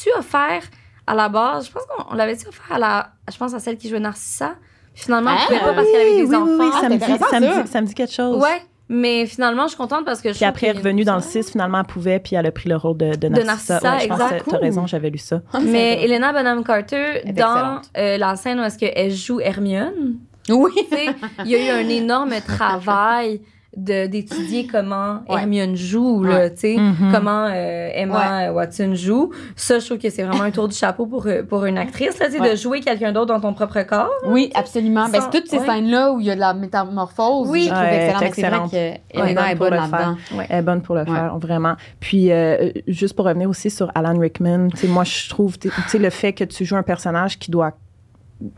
l'avait-tu offert à la base? Je pense qu'on on l'avait-tu offert à la. Je pense à celle qui jouait Narcissa. Finalement, Ah, elle pouvait pas parce qu'elle avait des oui, enfants. oui, Ah, ça, me dit, intéressant, ça, me ça. dit, ça me dit quelque chose. Ouais. Mais finalement, je suis contente parce que je Puis après, elle est revenue dans le douceur. 6, finalement, elle pouvait, puis elle a pris le rôle de, de Narcissa. Narcissa, Ouais, je pense exact. que t'as raison, j'avais lu ça. Mais Elena Bonham Carter, dans euh, la scène où est-ce qu'elle joue Hermione, Oui. tu il y a eu un énorme travail d'étudier comment Ouais. Hermione joue, là, tu sais, Mhm. comment euh, Emma Watson joue. Ça, je trouve que c'est vraiment un tour du chapeau pour, euh, pour une actrice, là, tu sais, Ouais. de jouer quelqu'un d'autre dans ton propre corps. Oui, absolument. Ben, Sans- c'est toutes ces ouais. scènes-là où il y a de la métamorphose. Oui. je trouve Ouais, excellent. c'est Mais c'est vrai excellente. que Ouais, Elena est pour bonne le là-dedans. Elle est bonne pour le Ouais. faire, vraiment. Puis, euh, juste pour revenir aussi sur Alan Rickman, tu sais, moi, je trouve, tu sais, le fait que tu joues un personnage qui doit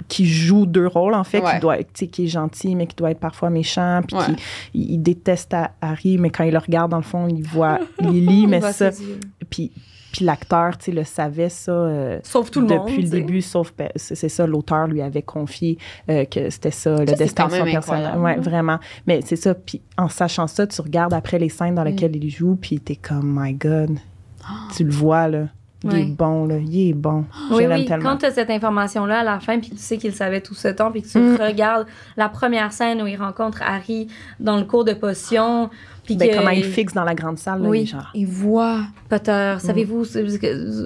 qui joue deux rôles en fait Ouais. qui doit qui est gentil mais qui doit être parfois méchant puis Ouais. qui il, il déteste Ha- Harry mais quand il le regarde dans le fond il voit Lily mais voit ça puis puis l'acteur tu sais le savait ça euh, Sauf tout le depuis monde. le tu sais. début, sauf c'est ça, l'auteur lui avait confié euh, que c'était ça, le c'est destin de son personnage. Ouais, vraiment. Mais c'est ça, puis en sachant ça, tu regardes après les scènes dans lesquelles il joue, puis t'es comme, my God, tu le vois, là. Il Ouais. est bon, là. Il est bon. Oui, oui. tellement. Quand tu as cette information-là à la fin, puis tu sais qu'il savait tout ce temps, puis que tu Mm. regardes la première scène où il rencontre Harry dans le cours de potions, puis Ben, que comment il fixe dans la grande salle, là, Oui. genre. Il voit. Potter, Mm. savez-vous,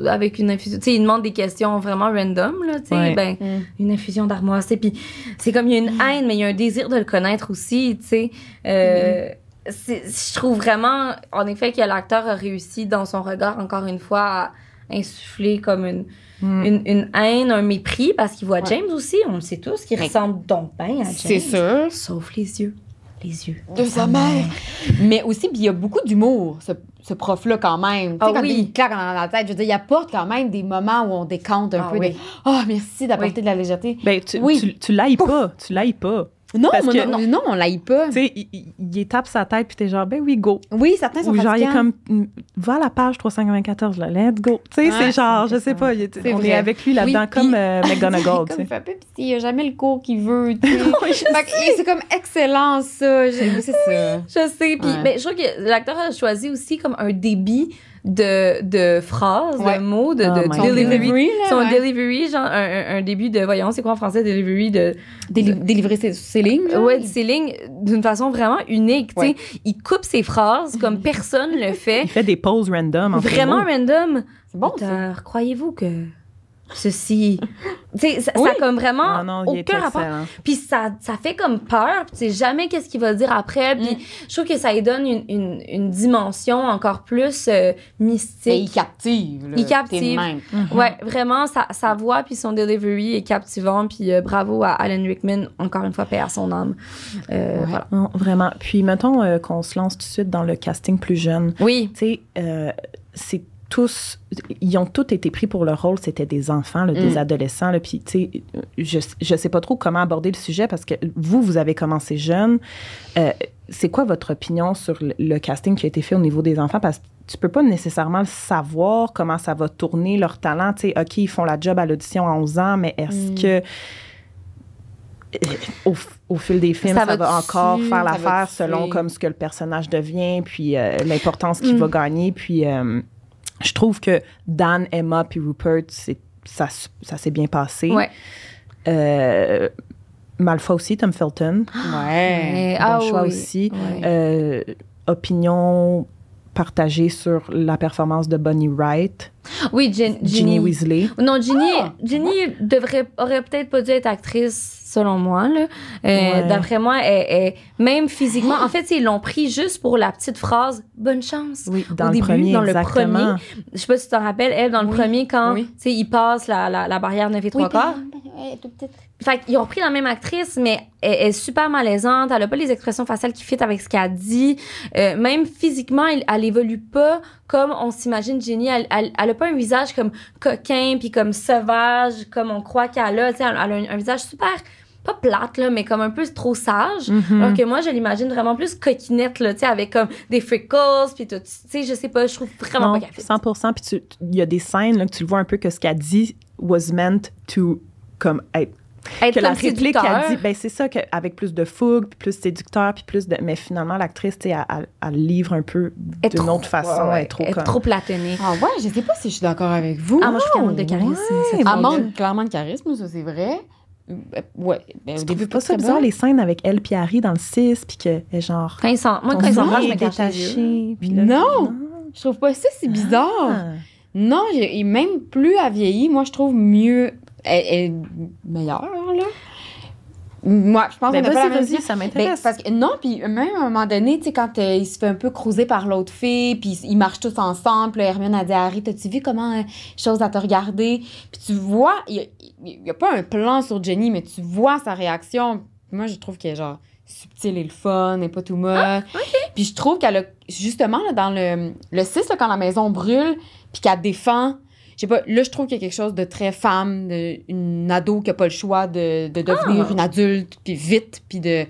avec une infusion, tu sais, il demande des questions vraiment random, là, tu sais, Ouais. ben, une infusion sais, puis c'est comme il y a une haine, mais il y a un désir de le connaître aussi, tu sais. Euh, Je trouve vraiment, en effet, que l'acteur a réussi dans son regard, encore une fois, à insuffler comme une, Mm. une, une haine, un mépris, parce qu'il voit Ouais. James aussi, on le sait tous, qui Mais- ressemble donc bien à James. C'est sûr. Sauf les yeux. Les yeux. De sa mère. Mais aussi, puis il y a beaucoup d'humour, ce, ce prof-là, quand même. Ah quand oui. il claque dans la tête, je veux dire, il apporte quand même des moments où on décante un Ah peu oui. de « Oh, merci d'apporter Oui. de la légèreté. Ben, tu, Oui. tu, tu l'ailles pas. Tu l'ailles pas. » Non, Parce que- non, non, on l'aille pas. Tu sais, il, tape sa tête, puis t'es genre, ben oui, go. Oui, certains sont Ou genre, il est comme, mm, va à la page 394, là, let's go. Tu sais, Ouais, c'est genre, je sais pas, est- on vrai. est avec lui là-dedans, Oui, comme euh, McGonagall, tu comme sais. puis il a jamais le cours qu'il veut, tu sais. C'est comme excellent, ça. Je- C'est ça. Je sais. Puis, Ouais. mais je trouve que l'acteur a choisi aussi comme un débit de, de phrases, Ouais. de mots, de, Oh de my delivery. Delivery, là, Son ouais. delivery, genre un, un, un début de, voyons, c'est quoi en français, delivery de, Déli- délivrer ses, ses lignes. là. ouais, de ses lignes d'une façon vraiment unique. tu sais. Ouais. Il coupe ses phrases comme personne le fait. Il fait des pauses random. entre Vraiment random. C'est bon, croyez-vous que ceci. tu sais, ça, Oui. ça a comme vraiment Ah non, aucun rapport. Puis ça, ça fait comme peur. Tu sais jamais qu'est-ce qu'il va dire après. Puis Mm. je trouve que ça lui donne une, une, une dimension encore plus euh, Mais mystique. il captive. là. Il captive. Même. Ouais, vraiment, sa, sa voix puis son delivery est captivant. Puis euh, bravo à Alan Rickman, encore une fois, paix à son âme. Euh, Ouais. Voilà. Non, vraiment. Puis, mettons euh, qu'on se lance tout de suite dans le casting plus jeune. Oui, Tu sais, euh, c'est tous, ils ont tous été pris pour le rôle, c'était des enfants, là, des Mm. adolescents. Là, puis, tu sais, je, je sais pas trop comment aborder le sujet parce que vous, vous avez commencé jeune. Euh, c'est quoi votre opinion sur le, le casting qui a été fait au niveau des enfants? Parce que tu peux pas nécessairement savoir comment ça va tourner leur talent. Tu sais, OK, ils font la job à l'audition à 11 ans, mais est-ce Mm. que euh, au, au fil des films, Ça ça, va encore faire l'affaire selon comme ce que le personnage devient, puis euh, l'importance qu'il Mm. va gagner. Puis euh, je trouve que Dan, Emma, puis Rupert, c'est, ça, ça s'est bien passé. ouais. Euh, Malfoy aussi, Tom Felton. Ouais. Mais- Bon ah choix oui. aussi. Ouais. Euh, opinion partagée sur la performance de Bonnie Wright, oui, Gin- Ginny Ginny. Weasley. Non, Ginny, Ah! Ginny devrait, aurait peut-être pas dû être actrice, selon moi. Là. Euh, Ouais. D'après moi, elle, elle- même physiquement, en fait, ils l'ont pris juste pour la petite phrase « bonne chance Oui, dans Au le début, premier, dans le exactement. premier. ». Je sais pas si tu t'en rappelles, elle, dans le Oui. premier, quand Oui. tu sais, il passe la, la, la barrière 9 et 3 quarts. Fait qu'ils ont pris la même actrice, mais elle, elle est super malaisante. Elle a pas les expressions faciales qui fit avec ce qu'elle dit. Euh, même physiquement, elle, elle évolue pas comme on s'imagine Jenny. Elle, elle, elle a pas un visage comme coquin puis comme sauvage comme on croit qu'elle a. Tu sais, elle, elle a un, un visage super pas plate là, mais comme un peu trop sage. Alors que moi, je l'imagine vraiment plus coquinette là, tu sais, avec comme des freckles puis tout. Tu sais, je sais pas, je trouve vraiment Non, pas qu'elle fit. 100 Puis tu- tu- il y a des scènes là, que tu le vois un peu que ce qu'elle dit was meant to comme être Être que la réplique séducteur. a dit ben c'est ça que avec plus de fougue puis plus séducteur puis plus de mais finalement l'actrice tu sais elle, elle- elle livre un peu d'une autre façon ouais, ouais, elle est trop comme trop platonique. Ah ouais, je sais pas si je suis d'accord avec vous. Ah, moi, je trouve qu'elle manque de charisme. cette Elle manque clairement de charisme, ça c'est vrai. Euh, Ouais. Ben, au tu début, trouves pas ça bizarre les scènes avec elle puis Harry dans le 6 puis que genre Quand ils sont, moi, quand ils sont je me Non! Je trouve pas ça si bizarre. Ah. Non, et même plus elle vieillit, moi je trouve mieux. Elle est meilleure, là. Moi, je pense Ben, même vas-y, vision. ça Ben, m'intéresse. parce que non, puis même à un moment donné, tu sais, quand euh, il se fait un peu cruiser par l'autre fille, puis ils marchent tous ensemble, là, Hermione a dit Harry, t'as-tu vu comment euh, chose à te regarder? Puis tu vois, il n'y a, pas un plan sur Jenny, mais tu vois sa réaction. Moi, je trouve qu'elle est genre subtile et le fun, et pas tout much. Puis je trouve qu'elle a, justement, là, dans le, le 6, là, quand la maison brûle, puis qu'elle défend, je sais pas, là, je trouve qu'il y a quelque chose de très femme, de, une ado qui a pas le choix de, de devenir Ah. une adulte, puis vite, puis de,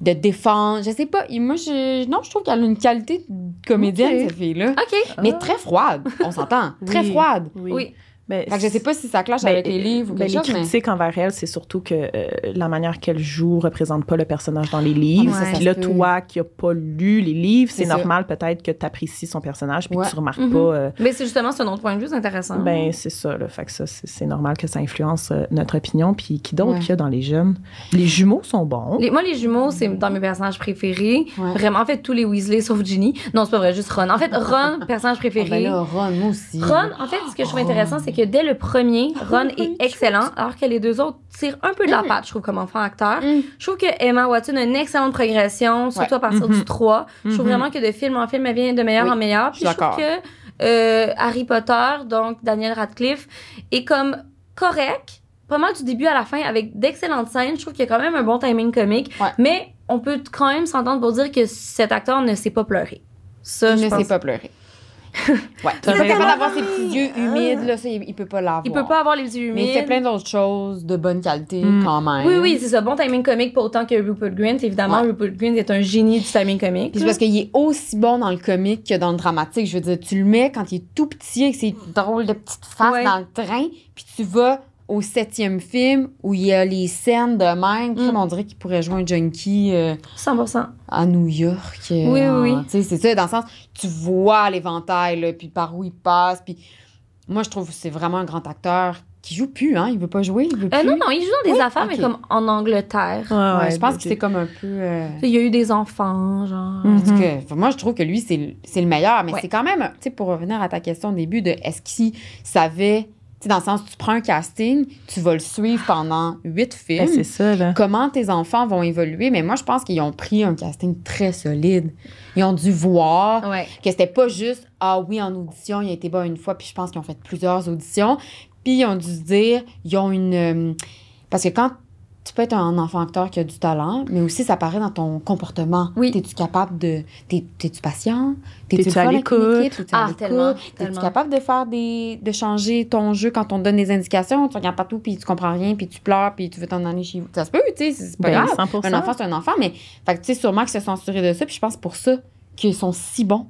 de défendre. Je sais pas, et moi, je, non, je trouve qu'elle a une qualité de comédienne, cette fille-là. OK. Mais très froide, on s'entend. Très Oui. froide. Oui. Ben, Fait que je sais pas si ça clash Ben, avec les livres ou ben, quelque les chose, mais... critiques envers elle, c'est surtout que euh, la manière qu'elle joue représente pas le personnage dans les livres. Mais ça Puis là, peut. toi qui n'as pas lu les livres, c'est normal peut-être que tu apprécies son personnage puis Ouais. que tu remarques Mhm. pas. euh, Mais c'est justement, un autre point de vue, c'est intéressant. ben, c'est ça. Là. Fait que ça, c'est normal que ça influence euh, notre opinion. Puis qui d'autre Ouais. qu'il y a dans les jeunes? Les jumeaux sont bons. Les- moi, les jumeaux, c'est dans mes personnages préférés. Ouais. Vraiment, en fait, tous les Weasley sauf Ginny. Non, c'est pas vrai, juste Ron. En fait, Ron, personnage Ah, préféré. ben là, Ron, moi aussi. Ron, en fait, ce que je trouve intéressant, c'est que dès le premier, Ron est excellent, alors que les deux autres tirent un peu de la Mm. patte, je trouve, comme enfant acteur. Mm. Je trouve que Emma Watson a une excellente progression, surtout à partir du 3. Je trouve Mhm. vraiment que de film en film, elle vient de meilleur Oui, en meilleur. je Puis suis je trouve que euh, Harry Potter, donc Daniel Radcliffe, est comme correct, pas mal du début à la fin, avec d'excellentes scènes. Je trouve qu'il y a quand même un bon timing comique. Ouais. Mais on peut quand même s'entendre pour dire que cet acteur ne sait pas pleurer. Ça, Il je ne pense sait pas pleurer. Ouais. Le fait tellement d'avoir ses petits yeux humides, là, ça, il, il peut pas l'avoir. Il peut pas avoir les yeux humides. Mais il fait plein d'autres choses de bonne qualité Mm. quand même. Oui, oui, c'est ça. Bon timing comique, pas autant que Rupert Grint. Évidemment, Ouais. Rupert Grint est un génie du timing comique. Puis c'est parce qu'il est aussi bon dans le comique que dans le dramatique. Je veux dire, tu le mets quand il est tout petit avec ses drôles de petites faces Ouais. dans le train, puis tu vas au septième film où il y a les scènes de même. Mm. On dirait qu'il pourrait jouer un junkie euh, 100%. à New York. euh, Oui, oui, oui. C'est ça, dans le sens, tu vois l'éventail, puis par où il passe. Puis moi, je trouve que c'est vraiment un grand acteur qui joue plus, hein. Il veut pas jouer, il veut Euh, plus. non, non, il joue dans des Oui, affaires, mais comme en Angleterre. Ouais, Ouais, ouais, je pense que c'est comme un peu. euh, Il y a eu des enfants, genre. Mhm. En tout cas, enfin, moi, je trouve que lui, c'est le- c'est le meilleur. Mais Ouais. c'est quand même, tu sais, pour revenir à ta question au début de est-ce qu'il savait, sais, dans le sens, tu prends un casting, tu vas le suivre pendant huit Ben, films. c'est ça, là. Comment tes enfants vont évoluer? Mais moi, je pense qu'ils ont pris un casting très solide. Ils ont dû voir Ouais. que c'était pas juste, ah oui, en audition, il a été bon une fois, puis je pense qu'ils ont fait plusieurs auditions. Puis ils ont dû se dire, ils ont une. euh, parce que quand tu peux être un enfant acteur qui a du talent, mais aussi ça paraît dans ton comportement. Oui. T'es-tu capable de. T'es, t'es-tu patient? T'es-tu, à l'écoute? équipe? T'es-tu à Ah, tellement, T'es-tu capable de faire des. de changer ton jeu quand on te donne des indications? Tu regardes partout, puis tu comprends rien, puis tu pleures, puis tu veux t'en aller chez vous. Ça se peut, tu sais, c'est pas Ben, grave. 100%. Un enfant, c'est un enfant, mais fait que, tu sais, sûrement qu'ils se sont censurés de ça, puis je pense pour ça qu'ils sont si bons.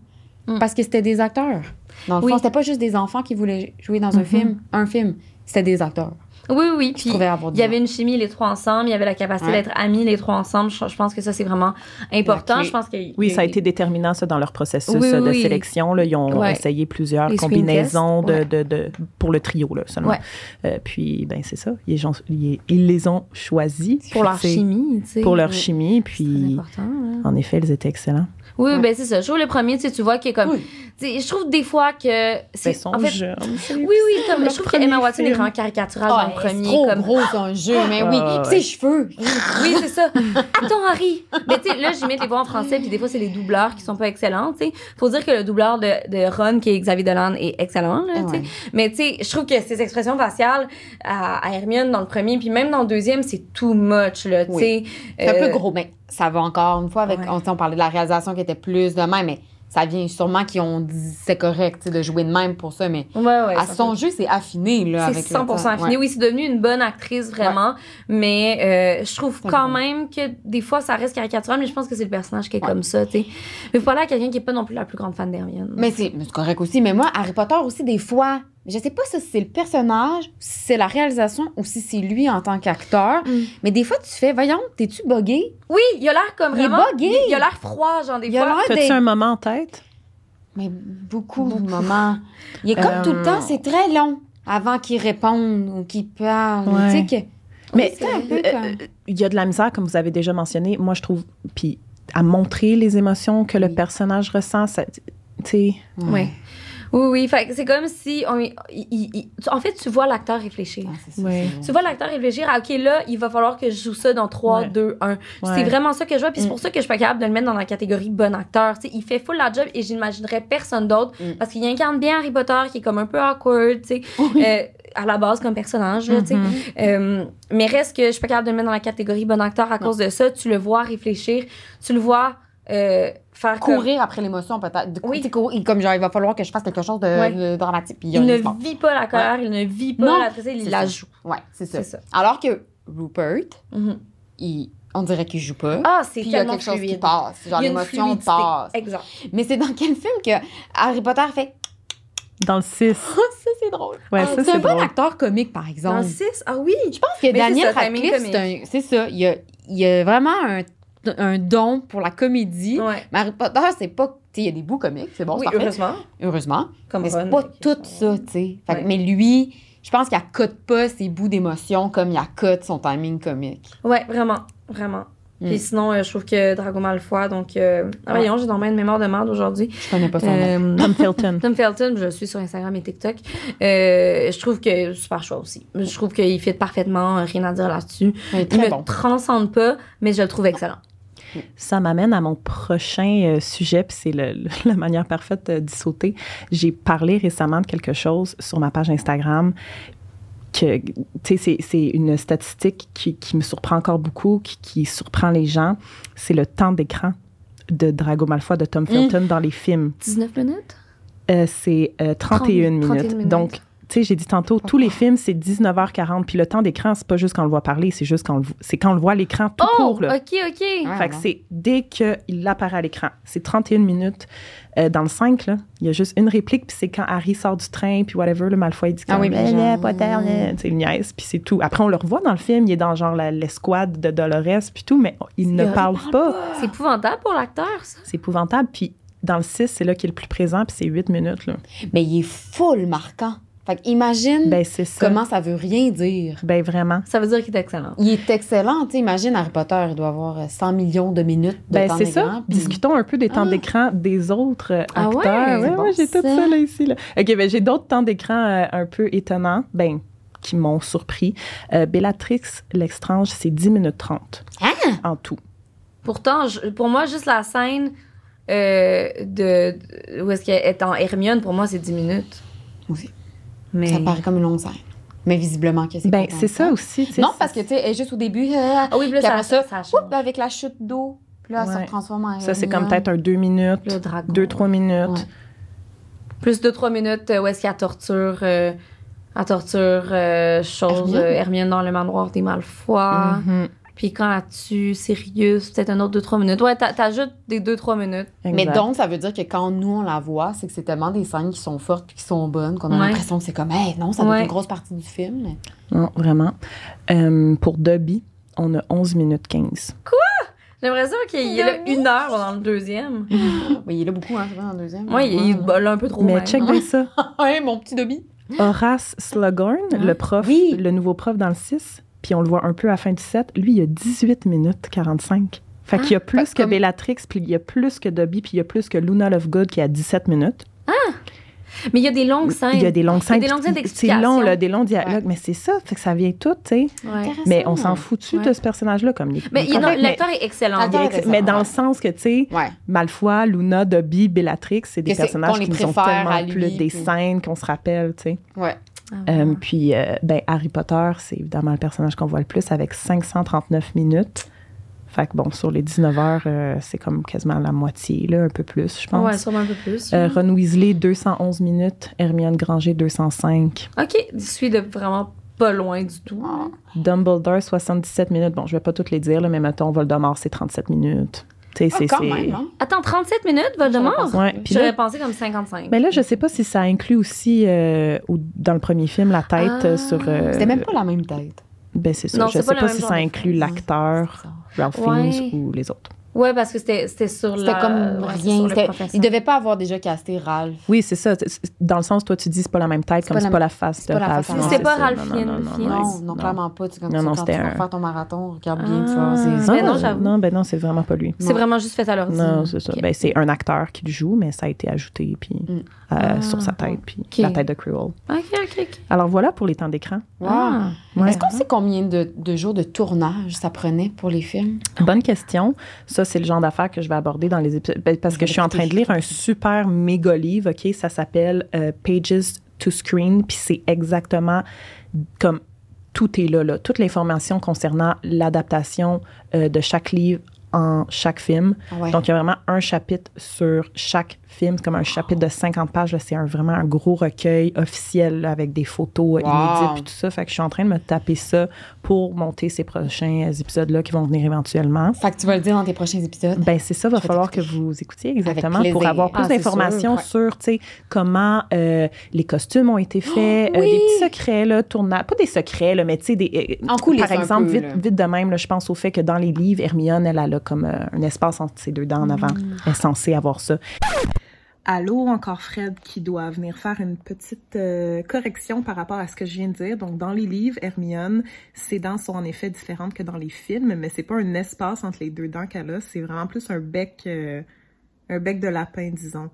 Mm. Parce que c'était des acteurs. Dans le Oui. fond, c'était pas juste des enfants qui voulaient jouer dans un Mhm. film, un film. C'était des acteurs. Oui, oui. Puis il y avait une chimie les trois ensemble, il y avait la capacité Ouais. d'être amis les trois ensemble. Je, je pense que ça c'est vraiment important. Je pense que Oui, ça a été déterminant, ça, dans leur processus Oui, euh, de oui. sélection. Là. Ils ont Ouais. essayé plusieurs Les combinaisons de, de, de- pour le trio, là, seulement. Euh, puis, ben, c'est ça. Ils, gens- ils- ils les ont choisis. pour leur chimie, tu sais. Pour leur chimie. C'est Puis, important. là. en effet, ils étaient excellents. Oui, Ouais. ben c'est ça. Je trouve le premier, tu sais, tu vois qu'il est comme. Oui. Je trouve des fois que. c'est Ils sont en fait, jeunes. Oui, oui, comme, je trouve premier qu'Emma Watson est vraiment caricaturale Ah, dans le premier. c'est trop comme... gros, un jeu, mais oui. Ah, ouais. ses cheveux. Oui, c'est ça. Attends, Harry. Mais tu sais, là, j'y mets les voix en français, puis des fois, c'est les doubleurs qui sont pas excellents, tu sais. Faut dire que le doubleur de, de Ron, qui est Xavier Dolan, est excellent, là, tu sais. Ouais. Mais tu sais, je trouve que ces expressions faciales à, à Hermione dans le premier, puis même dans le deuxième, c'est too much, là, tu Oui. sais. C'est un Euh, peu gros, mais ça va encore une fois avec. Ouais. On, on parlait de la réalisation qui était plus de même, mais ça vient sûrement qu'ils ont dit c'est correct de jouer de même pour ça, mais Ouais, ouais. à son jeu, c'est affiné. là C'est avec le 100% temps. affiné. Oui, c'est devenu une bonne actrice, vraiment. Mais euh, je trouve quand même que des fois, ça reste caricatural, mais je pense que c'est le personnage qui est comme ça, tu sais. Mais faut parler à quelqu'un qui est pas non plus la plus grande fan d'Hermione. Mais c'est mais c'est correct aussi. Mais moi, Harry Potter aussi, des fois, je sais pas si c'est le personnage, si c'est la réalisation ou si c'est lui en tant qu'acteur. Mm. Mais des fois, tu fais, voyons, t'es-tu buggé? Oui, il a l'air comme Il est vraiment. buggé. Il, il a l'air froid, genre des Il a fois. T'as-tu un moment en tête? Mais beaucoup de moments. Il est comme tout le Euh, temps, c'est très long avant qu'il réponde ou qu'il parle. Ouais. Tu sais que. Mais c'est un peu euh, comme- euh, il y a de la misère, comme vous avez déjà mentionné. Moi, je trouve, puis à montrer les émotions que le Oui. personnage ressent, ça, tu sais, Oui. Oui, oui. Fait que c'est comme si. On, il- il- en fait, tu vois l'acteur réfléchir. Ah, c'est ça, Tu vois l'acteur réfléchir à, OK, là, il va falloir que je joue ça dans 3, Ouais. 2, 1. C'est vraiment ça que je vois. Puis c'est Mm. pour ça que je suis pas capable de le mettre dans la catégorie bon acteur. Tu sais, il fait full la job et j'imaginerais personne d'autre Mm. parce qu'il incarne bien Harry Potter qui est comme un peu awkward, tu sais, euh, à la base comme personnage, là, tu sais. Mhm. Euh, mais reste que je suis pas capable de le mettre dans la catégorie bon acteur à Non. cause de ça. Tu le vois réfléchir, tu le vois euh, faire comme- Courir après l'émotion, peut-être. Oui. courir- Comme genre, il va falloir que je fasse quelque chose de, Ouais. de dramatique. Puis Il ne vit pas la colère, il ne vit pas Non, la tristesse, il la ça. joue. Ouais, c'est ça. Alors que Rupert, Mhm. il, on dirait qu'il joue pas. Ah, c'est puis il y a tellement quelque chose qui passe. Genre, l'émotion fluidité. passe. Exact. Mais c'est dans quel film que Harry Potter fait Dans le 6. Ah, ça, c'est drôle. Ouais, Ah, c'est c'est un bon acteur comique, par Dans exemple. le 6, ah oui. Je pense que Mais Daniel Radcliffe, c'est ça. Il y a, il y a vraiment un, un don pour la comédie. Ouais. Mais Harry Potter, c'est pas. Tu sais, il y a des bouts comiques, c'est bon, oui, c'est parfait. heureusement. Heureusement. Comme mais c'est pas tout ça- ça, tu sais. Ouais. Mais lui, je pense qu'il accote pas ses bouts d'émotion comme il accote son timing comique. Ouais, vraiment. Vraiment. Mm. Puis sinon, euh, je trouve que Drago Malfoy, donc. Euh... Ah, Ouais. voyons, j'ai dans une mémoire de merde aujourd'hui. Je connais pas son nom. Euh, Tom Felton. Tom Felton, je suis sur Instagram et TikTok. Euh, je trouve que super choix aussi. Je trouve qu'il fit parfaitement, rien à dire là-dessus. Il est Il me bon. transcende pas, mais je le trouve excellent. Ça m'amène à mon prochain euh, sujet, puis c'est la manière parfaite euh, d'y sauter. J'ai parlé récemment de quelque chose sur ma page Instagram que, c'est- une statistique qui, qui me surprend encore beaucoup, qui, qui surprend les gens. C'est le temps d'écran de Drago Malfoy de Tom Felton dans les films. 19 minutes? Euh, c'est euh, 31 minutes. 31 minutes. Donc, tu sais, j'ai dit tantôt, tous les films, c'est 19h40. Puis le temps d'écran, c'est pas juste quand on le voit parler, c'est juste quand on le, vo- c'est quand on le voit à l'écran tout oh, court. Là. OK, OK. Ah, Fait que c'est dès qu'il apparaît à l'écran. C'est 31 minutes. Euh, dans le 5, là, il y a juste une réplique, puis c'est quand Harry sort du train, puis whatever, le Malfoy dit Ah oui, puis Eh, genre- Potter, tu sais, il niaise, puis c'est tout. Après, on le revoit dans le film, il est dans genre la- l'escouade de Dolores, puis tout, mais il ne parle pas. C'est épouvantable pour l'acteur, ça. C'est épouvantable. Puis dans le 6, c'est là qu'il est le plus présent, puis c'est 8 minutes. Là. Mais il est full marquant. Fait que imagine Ben, ça. comment ça veut rien dire. Ben, vraiment. Ça veut dire qu'il est excellent. Il est excellent. Tu sais, imagine Harry Potter, il doit avoir euh, 100 millions de minutes de Ben, temps c'est ça. puis- Discutons un peu des temps Ah. d'écran des autres euh, Ah ouais? acteurs. C'est Ouais, bon, ouais, j'ai tout ça. là, ici. Là. OK, ben, j'ai d'autres temps d'écran euh, un peu étonnants, ben, qui m'ont surpris. Euh, Bellatrix Lestrange, c'est 10 minutes 30 Ah! en tout. Pourtant, je- pour moi, juste la scène euh, de, de- où est-ce qu'elle est en Hermione, pour moi, c'est 10 minutes. Aussi. Mais... Ça paraît comme une longue scène. Mais visiblement que c'est Ben, c'est ça aussi. Non, parce que, tu sais, juste au début, euh, Ah oui, là, ça, ça, ça, avec la chute d'eau. Puis là, elle Ouais. se transforme en Ça, c'est comme peut-être un 2 minutes, Le dragon. 2-3 minutes. Ouais. Plus de 3 minutes euh, où est-ce qu'elle torture, euh, elle torture euh, chose, Hermione? euh, Hermione dans le manoir des Malfoy. Mhm. Puis quand tue Sirius, peut-être un autre 2-3 minutes. Ouais, t'a- t'ajoutes des 2-3 minutes. Mais donc, ça veut dire que quand nous, on la voit, c'est que c'est tellement des scènes qui sont fortes puis qui sont bonnes qu'on a Ouais. l'impression que c'est comme, hey, non, ça doit être Ouais. une grosse partie du film. mais- Non, vraiment. Euh, pour Dobby, on a 11 minutes 15. J'aimerais ça qu'il y ait là une heure dans le deuxième. Oui, il est là beaucoup, hein, dans le deuxième. Moi, il est là un peu trop Mais même. check bien ça. Ouais, mon petit Dobby. Horace Slughorn, le prof, Oui. le nouveau prof dans le 6, puis on le voit un peu à la fin du 7, lui, il a 18 minutes 45. Fait qu'il y a plus Fait que comme- Bellatrix, puis il y a plus que Dobby, puis il y a plus que Luna Lovegood qui a 17 minutes. Mais il y a des longues scènes. Il y a des longues scènes. des longues scènes C'est long, là, des longs dialogues, mais c'est ça, fait que ça vient tout, tu sais. Ouais. Mais on s'en Ouais. de ce personnage-là, comme il Mais l'acteur est excellent. Il est est ex- excellent, mais dans ouais. le sens que, tu sais, Ouais. Malfoy, Luna, Dobby, Bellatrix, c'est des Que personnages les qui nous ont tellement lui, plus des puis- scènes qu'on se rappelle, tu sais. Ouais. Ah, Euh, puis, euh, ben, Harry Potter, c'est évidemment le personnage qu'on voit le plus avec 539 minutes. Fait que bon, sur les 19 heures, euh, c'est comme quasiment la moitié, là, un peu plus, je pense. Ouais, sûrement un peu plus. Euh, Ron Weasley, 211 minutes. Hermione Granger, 205. ok, je suis de vraiment pas loin du tout. Dumbledore, 77 minutes. Bon, je vais pas toutes les dire, là, mais mettons, Voldemort, c'est 37 minutes. Ah, c'est... même, hein? Attends, 37 minutes, Voldemort? J'aurais Ouais, J'aurais pensé comme 55. mais là, je sais pas si ça inclut aussi, euh, au- dans le premier film, la tête Ah. euh, sur... euh, C'était même pas la même tête. Ben, c'est ça. Non, je sais pas si ça inclut l'acteur, Ralph Ouais. Fiennes ou les autres. Ouais, parce que c'était c'était sur C'était la... comme ouais, rien. Il devait pas avoir déjà casté Ralph. Oui, c'est ça. Dans le sens, toi, tu dis c'est pas la même tête, comme c'est pas la face de Ralph. Non. C'est pas. Ralph Non, Fiennes, non, non, non, Non, non, clairement pas. Tu, comme Non, non, quand tu vas faire ton marathon, regarde bien, tu Ah. vois. c'est- Ben Non, non, j'avoue. Non, ben non, c'est vraiment pas lui. C'est vraiment juste fait à l'ordi. Non, c'est ça. Ben, c'est un acteur qui le joue, mais ça a été ajouté puis, Mm. euh, Ah. sur sa tête, puis la tête de Cruel. Ok, ok, ok. Alors voilà pour les temps d'écran. Wow. Ah. Ouais. Est-ce qu'on sait combien de, de jours de tournage ça prenait pour les films? Bonne question. Ça, c'est le genre d'affaires que je vais aborder dans les épisodes. ben, parce que je suis en train de lire un super méga livre, OK? Ça s'appelle euh, Pages to Screen, puis c'est exactement comme tout est là, là. Toute l'information concernant l'adaptation euh, de chaque livre en chaque film. Ah ouais. Donc, il y a vraiment un chapitre sur chaque film, comme un chapitre de 50 pages. C'est un- vraiment un gros recueil officiel là, avec des photos euh, Wow. inédites et tout ça. Fait que je suis en train de me taper ça pour monter ces prochains épisodes-là qui vont venir éventuellement. Fait que tu vas le dire dans tes prochains épisodes. Ben c'est ça, va falloir que vous écoutiez exactement pour avoir plus Ah, d'informations sur, sais, comment euh, les costumes ont été faits, Oh, euh, des petits secrets là, tournages, pas des secrets là, mais tu sais des euh, En coulisses par exemple peu, vite là. vite de même je pense au fait que dans les livres Hermione elle, elle a comme euh, un espace entre ses deux dents en avant, Mm. elle est censée avoir ça. Allô, encore Fred qui doit venir faire une petite euh, correction par rapport à ce que je viens de dire. Donc, dans les livres, Hermione, ses dents sont en effet différentes que dans les films, mais c'est pas un espace entre les deux dents qu'elle a, c'est vraiment plus un bec, euh, un bec de lapin, disons.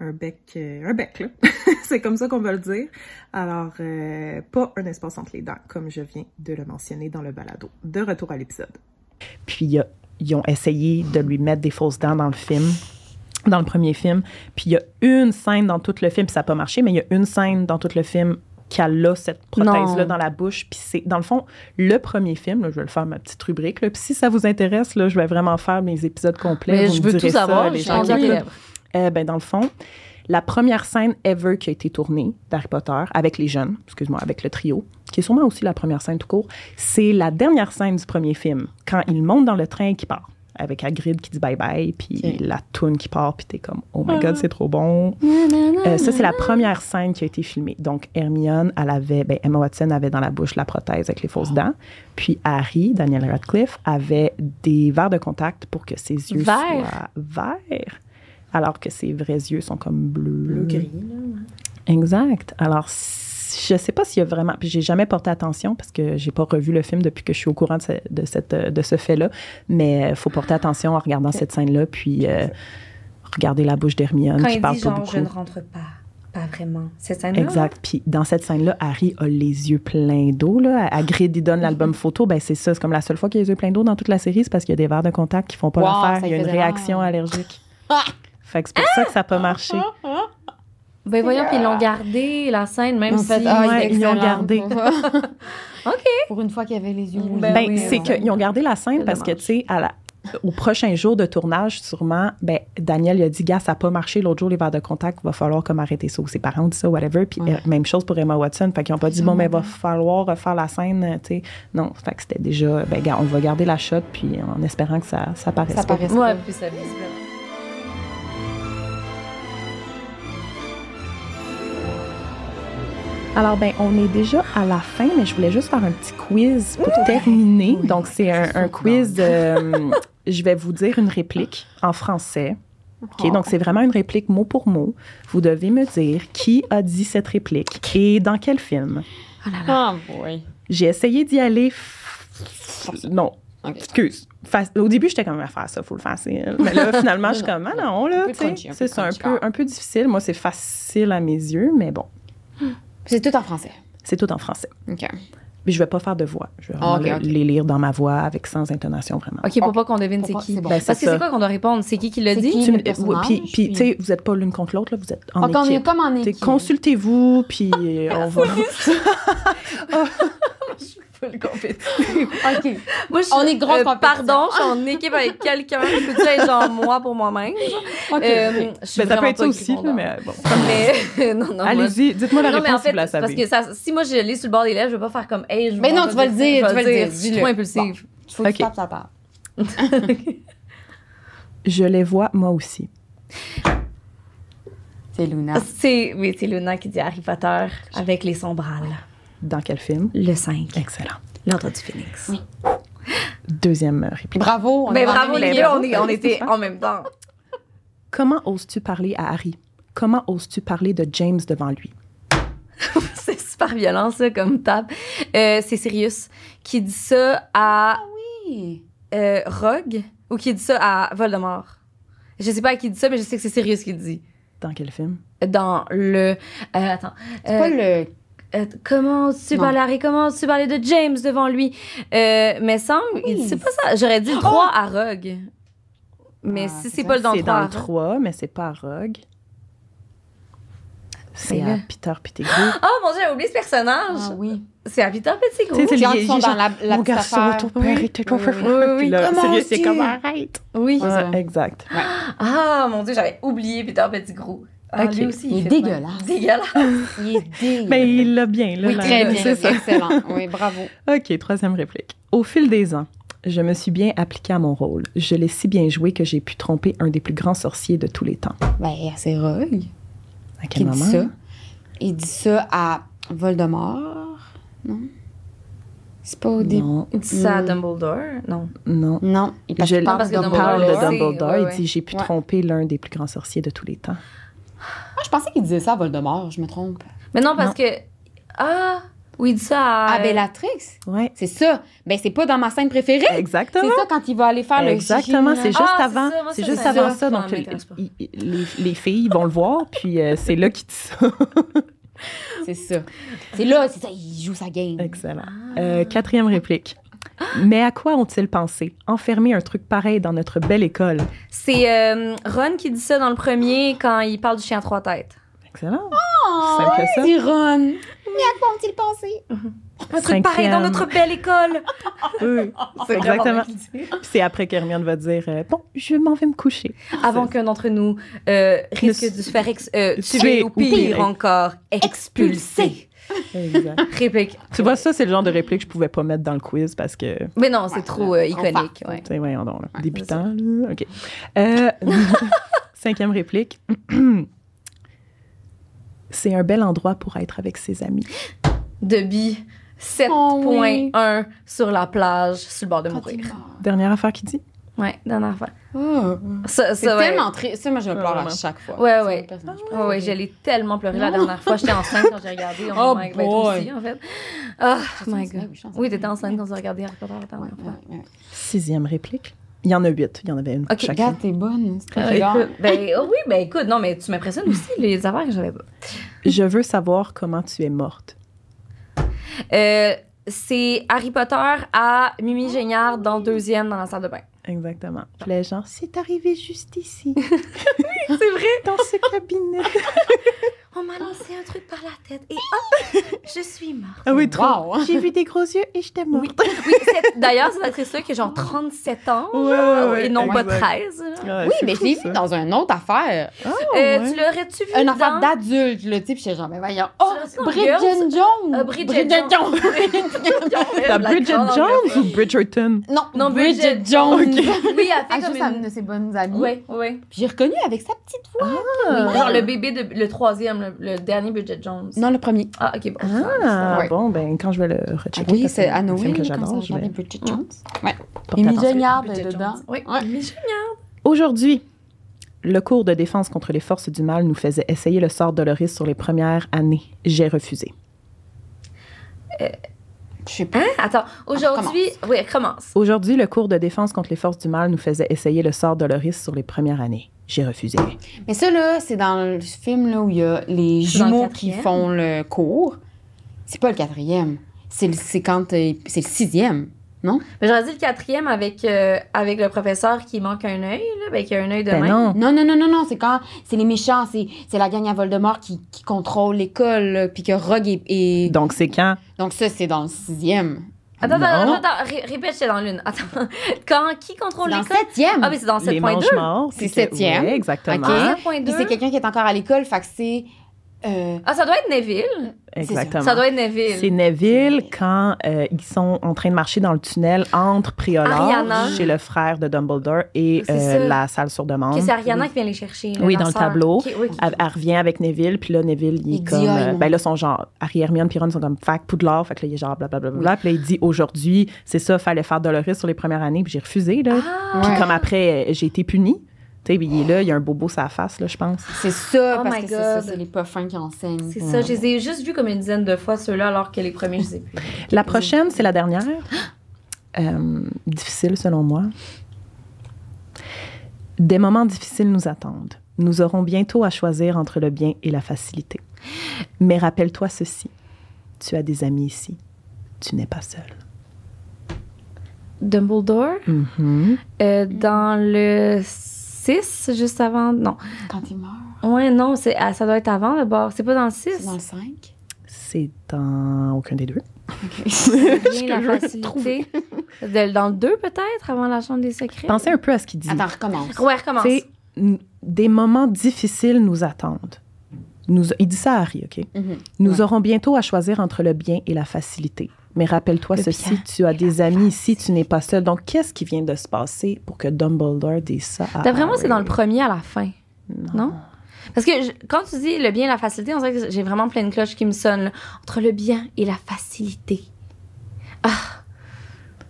Un bec, euh, un bec, là. c'est comme ça qu'on va le dire. Alors, pas un espace entre les dents, comme je viens de le mentionner dans le balado. De retour à l'épisode. Puis, ils ont essayé de lui mettre des fausses dents dans le film dans le premier film. Puis il y a une scène dans tout le film, puis ça n'a pas marché, mais il y a une scène dans tout le film qu'elle a cette prothèse-là dans la bouche. Puis c'est, dans le fond, le premier film, là, je vais le faire ma petite rubrique. Là, puis si ça vous intéresse, là, je vais vraiment faire mes épisodes complets. Mais Vous je me veux tout ça, savoir. les gens qui. Euh, ben, dans le fond, la première scène ever qui a été tournée d'Harry Potter avec les jeunes, excuse-moi, avec le trio, qui est sûrement aussi la première scène tout court, c'est la dernière scène du premier film, quand il monte dans le train et qu'il part. Avec Hagrid qui dit bye-bye, puis Ok. la toune qui part, puis t'es comme « Oh my God, c'est trop bon! Euh, ça, c'est la première scène qui a été filmée. Donc, Hermione, elle avait, ben, Emma Watson avait dans la bouche la prothèse avec les fausses dents. Puis Harry, Daniel Radcliffe, avait des verres de contact pour que ses yeux soient verts, alors que ses vrais yeux sont comme bleus. gris, Exact. Alors, je sais pas s'il y a vraiment. Puis j'ai jamais porté attention parce que j'ai pas revu le film depuis que je suis au courant de ce, de cette, de ce fait-là. Mais il faut porter attention en regardant cette scène-là, puis euh, regarder la bouche d'Hermione Quand qui il parle dit pas genre, beaucoup. je ne rentre pas. Pas vraiment. Cette scène-là? Exact. Puis dans cette scène-là, Harry a les yeux pleins d'eau. Là. Hagrid, il donne l'album photo. Ben c'est ça. C'est comme la seule fois qu'il a les yeux pleins d'eau dans toute la série, c'est parce qu'il y a des verres de contact qui font pas Wow, l'affaire. Il y a une réaction mal. allergique. fait que c'est pour ça que ça n'a pas marché. Ben voyons, puis ils l'ont gardé, la scène, même En si... fait, ah, Ouais, ils l'ont gardé. OK. Pour une fois qu'il y avait les yeux mouillés. Ben Ben, oui, c'est qu'ils ont gardé la scène parce que, tu sais, à la- au prochain jour de tournage, sûrement, ben, Daniel il a dit, gars, ça n'a pas marché l'autre jour, les verres de contact, il va falloir comme arrêter ça. Ou ses parents ont dit ça, whatever. Puis Ouais. euh, même chose pour Emma Watson. Fait qu'ils n'ont pas dit, bon, mais il va falloir refaire la scène, tu sais. Non, fait que c'était déjà, ben, gars, on va garder la shot, puis en espérant que ça, ça paraisse Ça pas. paraît Ouais, pas. puis ça Alors, ben, on est déjà à la fin, mais je voulais juste faire un petit quiz pour terminer. Oui. Donc, c'est un, un quiz. euh, je vais vous dire une réplique en français. OK, donc c'est vraiment une réplique mot pour mot. Vous devez me dire qui a dit cette réplique et dans quel film. Ah, boy. J'ai essayé d'y aller. f- Non, excuse. Fac- Au début, j'étais comme à faire ça, faut le facile. Mais là, finalement, je suis comme, ah non, là, c'est un peu, ah. un peu difficile. Moi, c'est facile à mes yeux, mais bon, C'est tout en français. c'est tout en français. OK. Mais je vais pas faire de voix. Je vais vraiment les lire dans ma voix avec sans intonation, vraiment. OK, pour pas qu'on devine c'est qui. bon. Ben, c'est Parce que c'est quoi qu'on doit répondre? C'est qui qui l'a dit? qui? Tu le me- personnage, puis, puis, puis- tu sais, vous n'êtes pas l'une contre l'autre, là, vous êtes en Donc, on est équipe. comme en équipe. Consultez-vous, puis euh, on va. OK. Moi, je On est grosse euh. Pardon, je suis en équipe avec quelqu'un. Je peux-tu être genre moi pour moi-même? OK. Euh, je suis Ben, ça peut vraiment être ça pas aussi, mais bon. Mais non, non. Allez-y, dites-moi la non, mais réponse en fait, la parce que ça, si moi je l'ai sur le bord des lèvres, je vais pas faire comme hey, je Mais non, tu vas le dire, Je tu vas le dire, Je suis trop impulsive. Faut que tu tapes, ça part. Je les vois, moi aussi. C'est Luna. C'est oui, c'est Luna qui dit Harry Potter avec les sombrales. Dans quel film? Le 5. Excellent. L'ordre du phénix. Oui. Deuxième réplique. Bravo. on Mais bravo les deux, on, est, on C'est était en même temps. Comment oses-tu parler à Harry? Comment oses-tu parler de James devant lui? C'est super violent, ça, comme tape. Euh, c'est Sirius qui dit ça à Oui. euh, Rogue ou qui dit ça à Voldemort. Je sais pas à qui dit ça, mais je sais que c'est Sirius qui le dit. Dans quel film? Dans le. euh, attends. C'est Euh, pas le. Euh, comment tu Non. parles à Harry? Comment tu parlais de James devant lui? Euh, mais semble, il dit- c'est pas ça. J'aurais dit 3 à Rogue. Mais Ah, si c'est c'est pas le dans C'est 3 dans à le Rogue. 3, mais c'est pas à Rogue. C'est à Peter Pettigrew. Oh mon dieu, j'ai oublié ce personnage. Ah oui. C'est à Peter Pettigrew. Tu sais, c'est Quand ils sont dans la, la Mon petite garçon, affaire. ton père Oui. était trop Oui, oui, oui. Puis là, Comment Sirius, c'est tu- comme arrête. Oui. C'est ça. Ouais, exact. Ah mon dieu, j'avais oublié Peter Pettigrew. Ah, lui aussi, Il est dégueulasse. Dégueulasse. Il est dégueulasse. Mais il l'a bien, là. Oui, là, très là, bien. C'est ça. Excellent. Oui, bravo. OK, troisième réplique. Au fil des ans, je me suis bien appliquée à mon rôle. Je l'ai si bien joué que j'ai pu tromper un des plus grands sorciers de tous les temps. Ben, c'est Rogue À qui quel dit moment? ça? Il dit ça à Voldemort. Non? C'est pas au début. Non, Il dit ça à Hmm. Dumbledore? Non. non. Non, il Je parle parce de que Dumbledore. parle de Dumbledore, Dumbledore. ouais, Il dit J'ai pu Ouais. tromper l'un des plus grands sorciers de tous les temps. Ah, je pensais qu'il disait ça à Voldemort, je me trompe. Mais non, parce Non. que. Ah! Oui, il dit ça à. À Bellatrix? Ouais. C'est ça. Ben, c'est pas dans ma scène préférée. C'est Exactement. ça quand il va aller faire le Exactement, c'est juste Ah, c'est avant. C'est juste c'est avant ça. Donc, les, les filles vont le voir, puis euh, c'est là qu'il dit ça. C'est ça. C'est là, c'est ça, il joue sa game. Excellent. Euh, quatrième réplique. Mais à quoi ont-ils pensé? Enfermer un truc pareil dans notre belle école. C'est euh, Ron qui dit ça dans le premier quand il parle du chien à trois têtes. Excellent. Oh, Simple que ça. c'est Ron. Mais à quoi ont-ils pensé? Un truc pareil dans notre belle école. Oui, C'est exactement. vraiment qu'il dit. Puis c'est après qu'Hermione va dire euh, Bon, je m'en vais me coucher. Avant qu'un d'entre nous euh, risque de se faire ex- euh, tuer ou ou pire pire. encore, expulser. Exact. Réplique. tu vois, ça, c'est le genre de réplique que je pouvais pas mettre dans le quiz parce que. Mais non, c'est Ouais, trop euh, iconique. ouais. Tu sais, voyons donc, là. Ouais, Débutant, là. OK. Euh, cinquième réplique. c'est un bel endroit pour être avec ses amis. Debbie, 7.1 Oh oui. sur la plage, sur le bord de Quand mourir. Dernière affaire qu'il dit? Ouais, dernière fois. Oh. Ça, C'est ouais. tellement triste. Ça, moi, je pleure à chaque fois. Ouais, ouais. personnage. Ouais, ouais, j'allais tellement pleurer la dernière fois. J'étais enceinte quand j'ai regardé. Oh my- boy. aussi, en fait. Ah, Je my God. oui, je t'étais enceinte quand as regardé Harry Potter la dernière fois. Sixième réplique. Il y en a huit. Il y en avait une pour Ok, chacun. Regarde, t'es bonne. C'est très Euh, regarde. écoute, ben, oh oui, ben écoute, non, mais tu m'impressionnes aussi, les affaires que j'avais pas. Je veux savoir comment tu es morte. Euh, c'est Harry Potter à Mimi Géniard dans le deuxième dans la salle de bain. Exactement. Puis là, genre, c'est arrivé juste ici, C'est vrai? dans ce cabinet. On m'a lancé un truc par la tête et hop, je suis morte. Ah oui, trop. Wow. J'ai vu des gros yeux et j'étais morte. Oui, cette- d'ailleurs, cette actrice-là qui a genre 37 ans Ouais, ouais, ouais, et non pas exact. 13. là. Ouais, Oui, mais je l'ai vu dans une autre affaire. Ah, Euh, ouais. Tu l'aurais-tu vu Une dans... affaire d'adulte, là, tu sais, puis j'étais genre, ben voyons. Oh, Bridget Girls? Jones! Euh, Bridget Jones. T'as Bridget Jones ou Bridgerton? Non, Non, Bridget, Bridget Jones. Oui, elle fait Ah, comme une... de ses bonnes amies. Oui, oui. Puis j'ai reconnu avec sa petite voix. Ah. Genre le bébé, de, le troisième, le, le dernier Bridget Jones. Non, le premier. Ah, ok, bon. Ah, Ouais. bon, ben, quand je vais le rechecker. Oui, c'est à Noël, que j'adore. je vais Bridget Jones. Ouais. Amy attention. Géniard Bridget dedans. Oui, Ouais. Aujourd'hui, le cours de défense contre les forces du mal nous faisait essayer le sort Doloris sur les premières années. J'ai refusé. Je sais pas. Hein? Attends, aujourd'hui... Oui, commence. Aujourd'hui, le cours de défense contre les forces du mal nous faisait essayer le sort Doloris sur les premières années. J'ai refusé. Mais ça, là, c'est dans le film là, où il y a les le jumeaux qui font le cours. C'est pas le quatrième. C'est le, c'est quand, euh, c'est le sixième. Mais J'aurais dit le quatrième avec, euh, avec le professeur qui manque un œil, là, ben, qui a un œil de Ben même. non. Non, non, non, non, non, c'est quand c'est les méchants, c'est, c'est la gang à Voldemort qui, qui contrôle l'école, là, puis que Rogue est, est- Donc, c'est quand? Donc ça, c'est dans le sixième. Attends, attends, Non. attends, attends, ré- répète, j'étais dans l'une. Attends, quand, qui C'est contrôle dans le l'école? septième. Ah, mais c'est dans Les 7.2. mange morts. C'est septième. Ouais, exactement. Ok. Ah, Puis c'est 7.2. quelqu'un qui est encore à l'école, fait que c'est Euh, Ah, ça doit être Neville. Exactement. Ça doit être Neville. C'est Neville quand euh, ils sont en train de marcher dans le tunnel entre Priolor, Ariana. chez le frère de Dumbledore, et euh, la salle sur demande. C'est Ariana qui vient les chercher. là, Oui, dans le tableau. Oui. Elle, elle revient avec Neville, puis là, Neville, il est Il comme. Ah, euh, ben là, son genre. Harry, Hermione, puis Ron sont comme fac Poudlard. Fait que là, il est genre blablabla. Puis là, il dit aujourd'hui, c'est ça, fallait faire Dolores sur les premières années, puis j'ai refusé, là. Ah, Puis Ouais. comme après, j'ai été punie. Tu sais, il est là, il y a un bobo sur la face, là, je pense. c'est ça, Oh parce my que c'est ça, God. c'est les pas fins qui enseignent. c'est ça. Je les ai juste vus comme une dizaine de fois, ceux-là, alors que les premiers, je les ai plus. La prochaine, c'est la dernière. Euh, difficile, selon moi. Des moments difficiles nous attendent. Nous aurons bientôt à choisir entre le bien et la facilité. Mais rappelle-toi ceci. Tu as des amis ici. Tu n'es pas seul. Dumbledore, Mhm. euh, dans le 6, juste avant. Non. Quand il meurt, Ouais, non, c'est, ah, ça doit être avant d'abord. C'est pas dans le 6. c'est dans le 5. C'est dans aucun des deux. Bien la facilité. De- dans le 2, peut-être, avant la Chambre des secrets? Pensez un peu à ce qu'il dit. Attends, recommence. Ouais, recommence. Tu sais, n- des moments difficiles nous attendent. Nous, il dit ça à Harry, OK? Mhm. Nous Ouais. aurons bientôt à choisir entre le bien et la facilité. Mais rappelle-toi Le ceci, bien tu as des amis ici, tu n'es pas seul. Donc, qu'est-ce qui vient de se passer pour que Dumbledore dise ça à D'après moi, c'est dans le premier à la fin. Non. Non? Parce que je- quand tu dis le bien et la facilité, on dirait que j'ai vraiment plein de cloches qui me sonnent. là. Entre le bien et la facilité.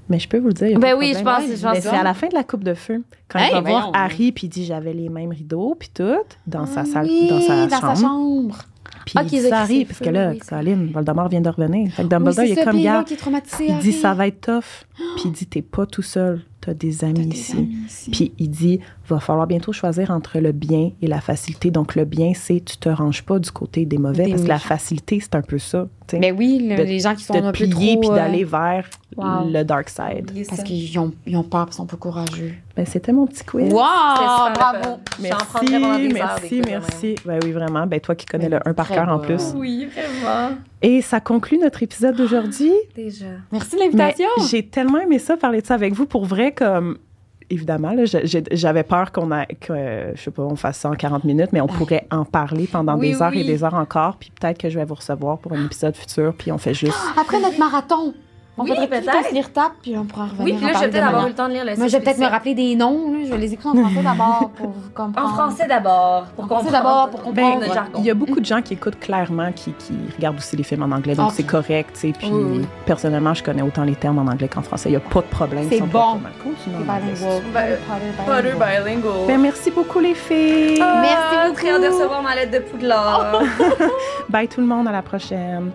Mais je peux vous le dire. il y a Ben pas de oui, je pense- je pense c'est à la fin de la Coupe de Feu. Quand Hey, il va voir Harry, puis il dit j'avais les mêmes rideaux, puis tout, dans sa salle, Oui, dans sa dans chambre. sa chambre. Puis Ah, il ça crissé parce que là, oui, Colin, Voldemort vient de revenir. Fait que Oui, Dumbledore, c'est il ça, est comme, gars, est il dit ça va être tough. Puis il dit t'es pas tout seul, t'as des amis des ici. amis ici. Puis il dit, va falloir bientôt choisir entre le bien et la facilité. Donc le bien, c'est tu te ranges pas du côté des mauvais, Des parce que la méchants. facilité, c'est un peu ça. Ben oui, le- de- les gens qui sont de un peu plier trop... puis euh, d'aller vers Wow. le dark side. Parce qu'ils ont, ils ont peur, ils sont pas courageux. Ben, c'était mon petit quiz. Wow, bravo! Merci, des merci, merci. Ben oui, vraiment. Ben toi qui connais le 1 par cœur en plus. Oui, vraiment. Et ça conclut notre épisode d'aujourd'hui. Déjà. Merci de Mais l'invitation! j'ai tellement aimé ça, parler de ça avec vous. Pour vrai, comme... Évidemment, j'avais peur qu'on a, que, je sais pas, on fasse ça en 40 minutes, mais on pourrait en parler pendant Oui, des heures oui. et des heures encore. Puis peut-être que je vais vous recevoir pour un épisode futur, puis on fait juste... Après notre marathon, on Oui, peut-être. peut-être se lire tape, puis on pourra revenir Oui, puis là, je vais peut-être avoir eu le temps de lire le Moi, je vais peut-être me 6, rappeler des noms, là. je vais les écrire en français d'abord pour comprendre. En français d'abord. Pour En français comprendre. d'abord, pour Ben, comprendre. le jargon. il y a beaucoup de gens qui écoutent clairement, qui, qui regardent aussi les films en anglais, donc Ok. c'est correct. Puis Oui, personnellement, je connais autant les termes en anglais qu'en français. Il n'y a pas de problème. C'est bon. C'est bilingual. Ben, bilingual. Ben, merci beaucoup, les filles. Ah, Merci Très hâte de beaucoup. recevoir ma lettre de Poudlard. Bye tout le monde, à la prochaine.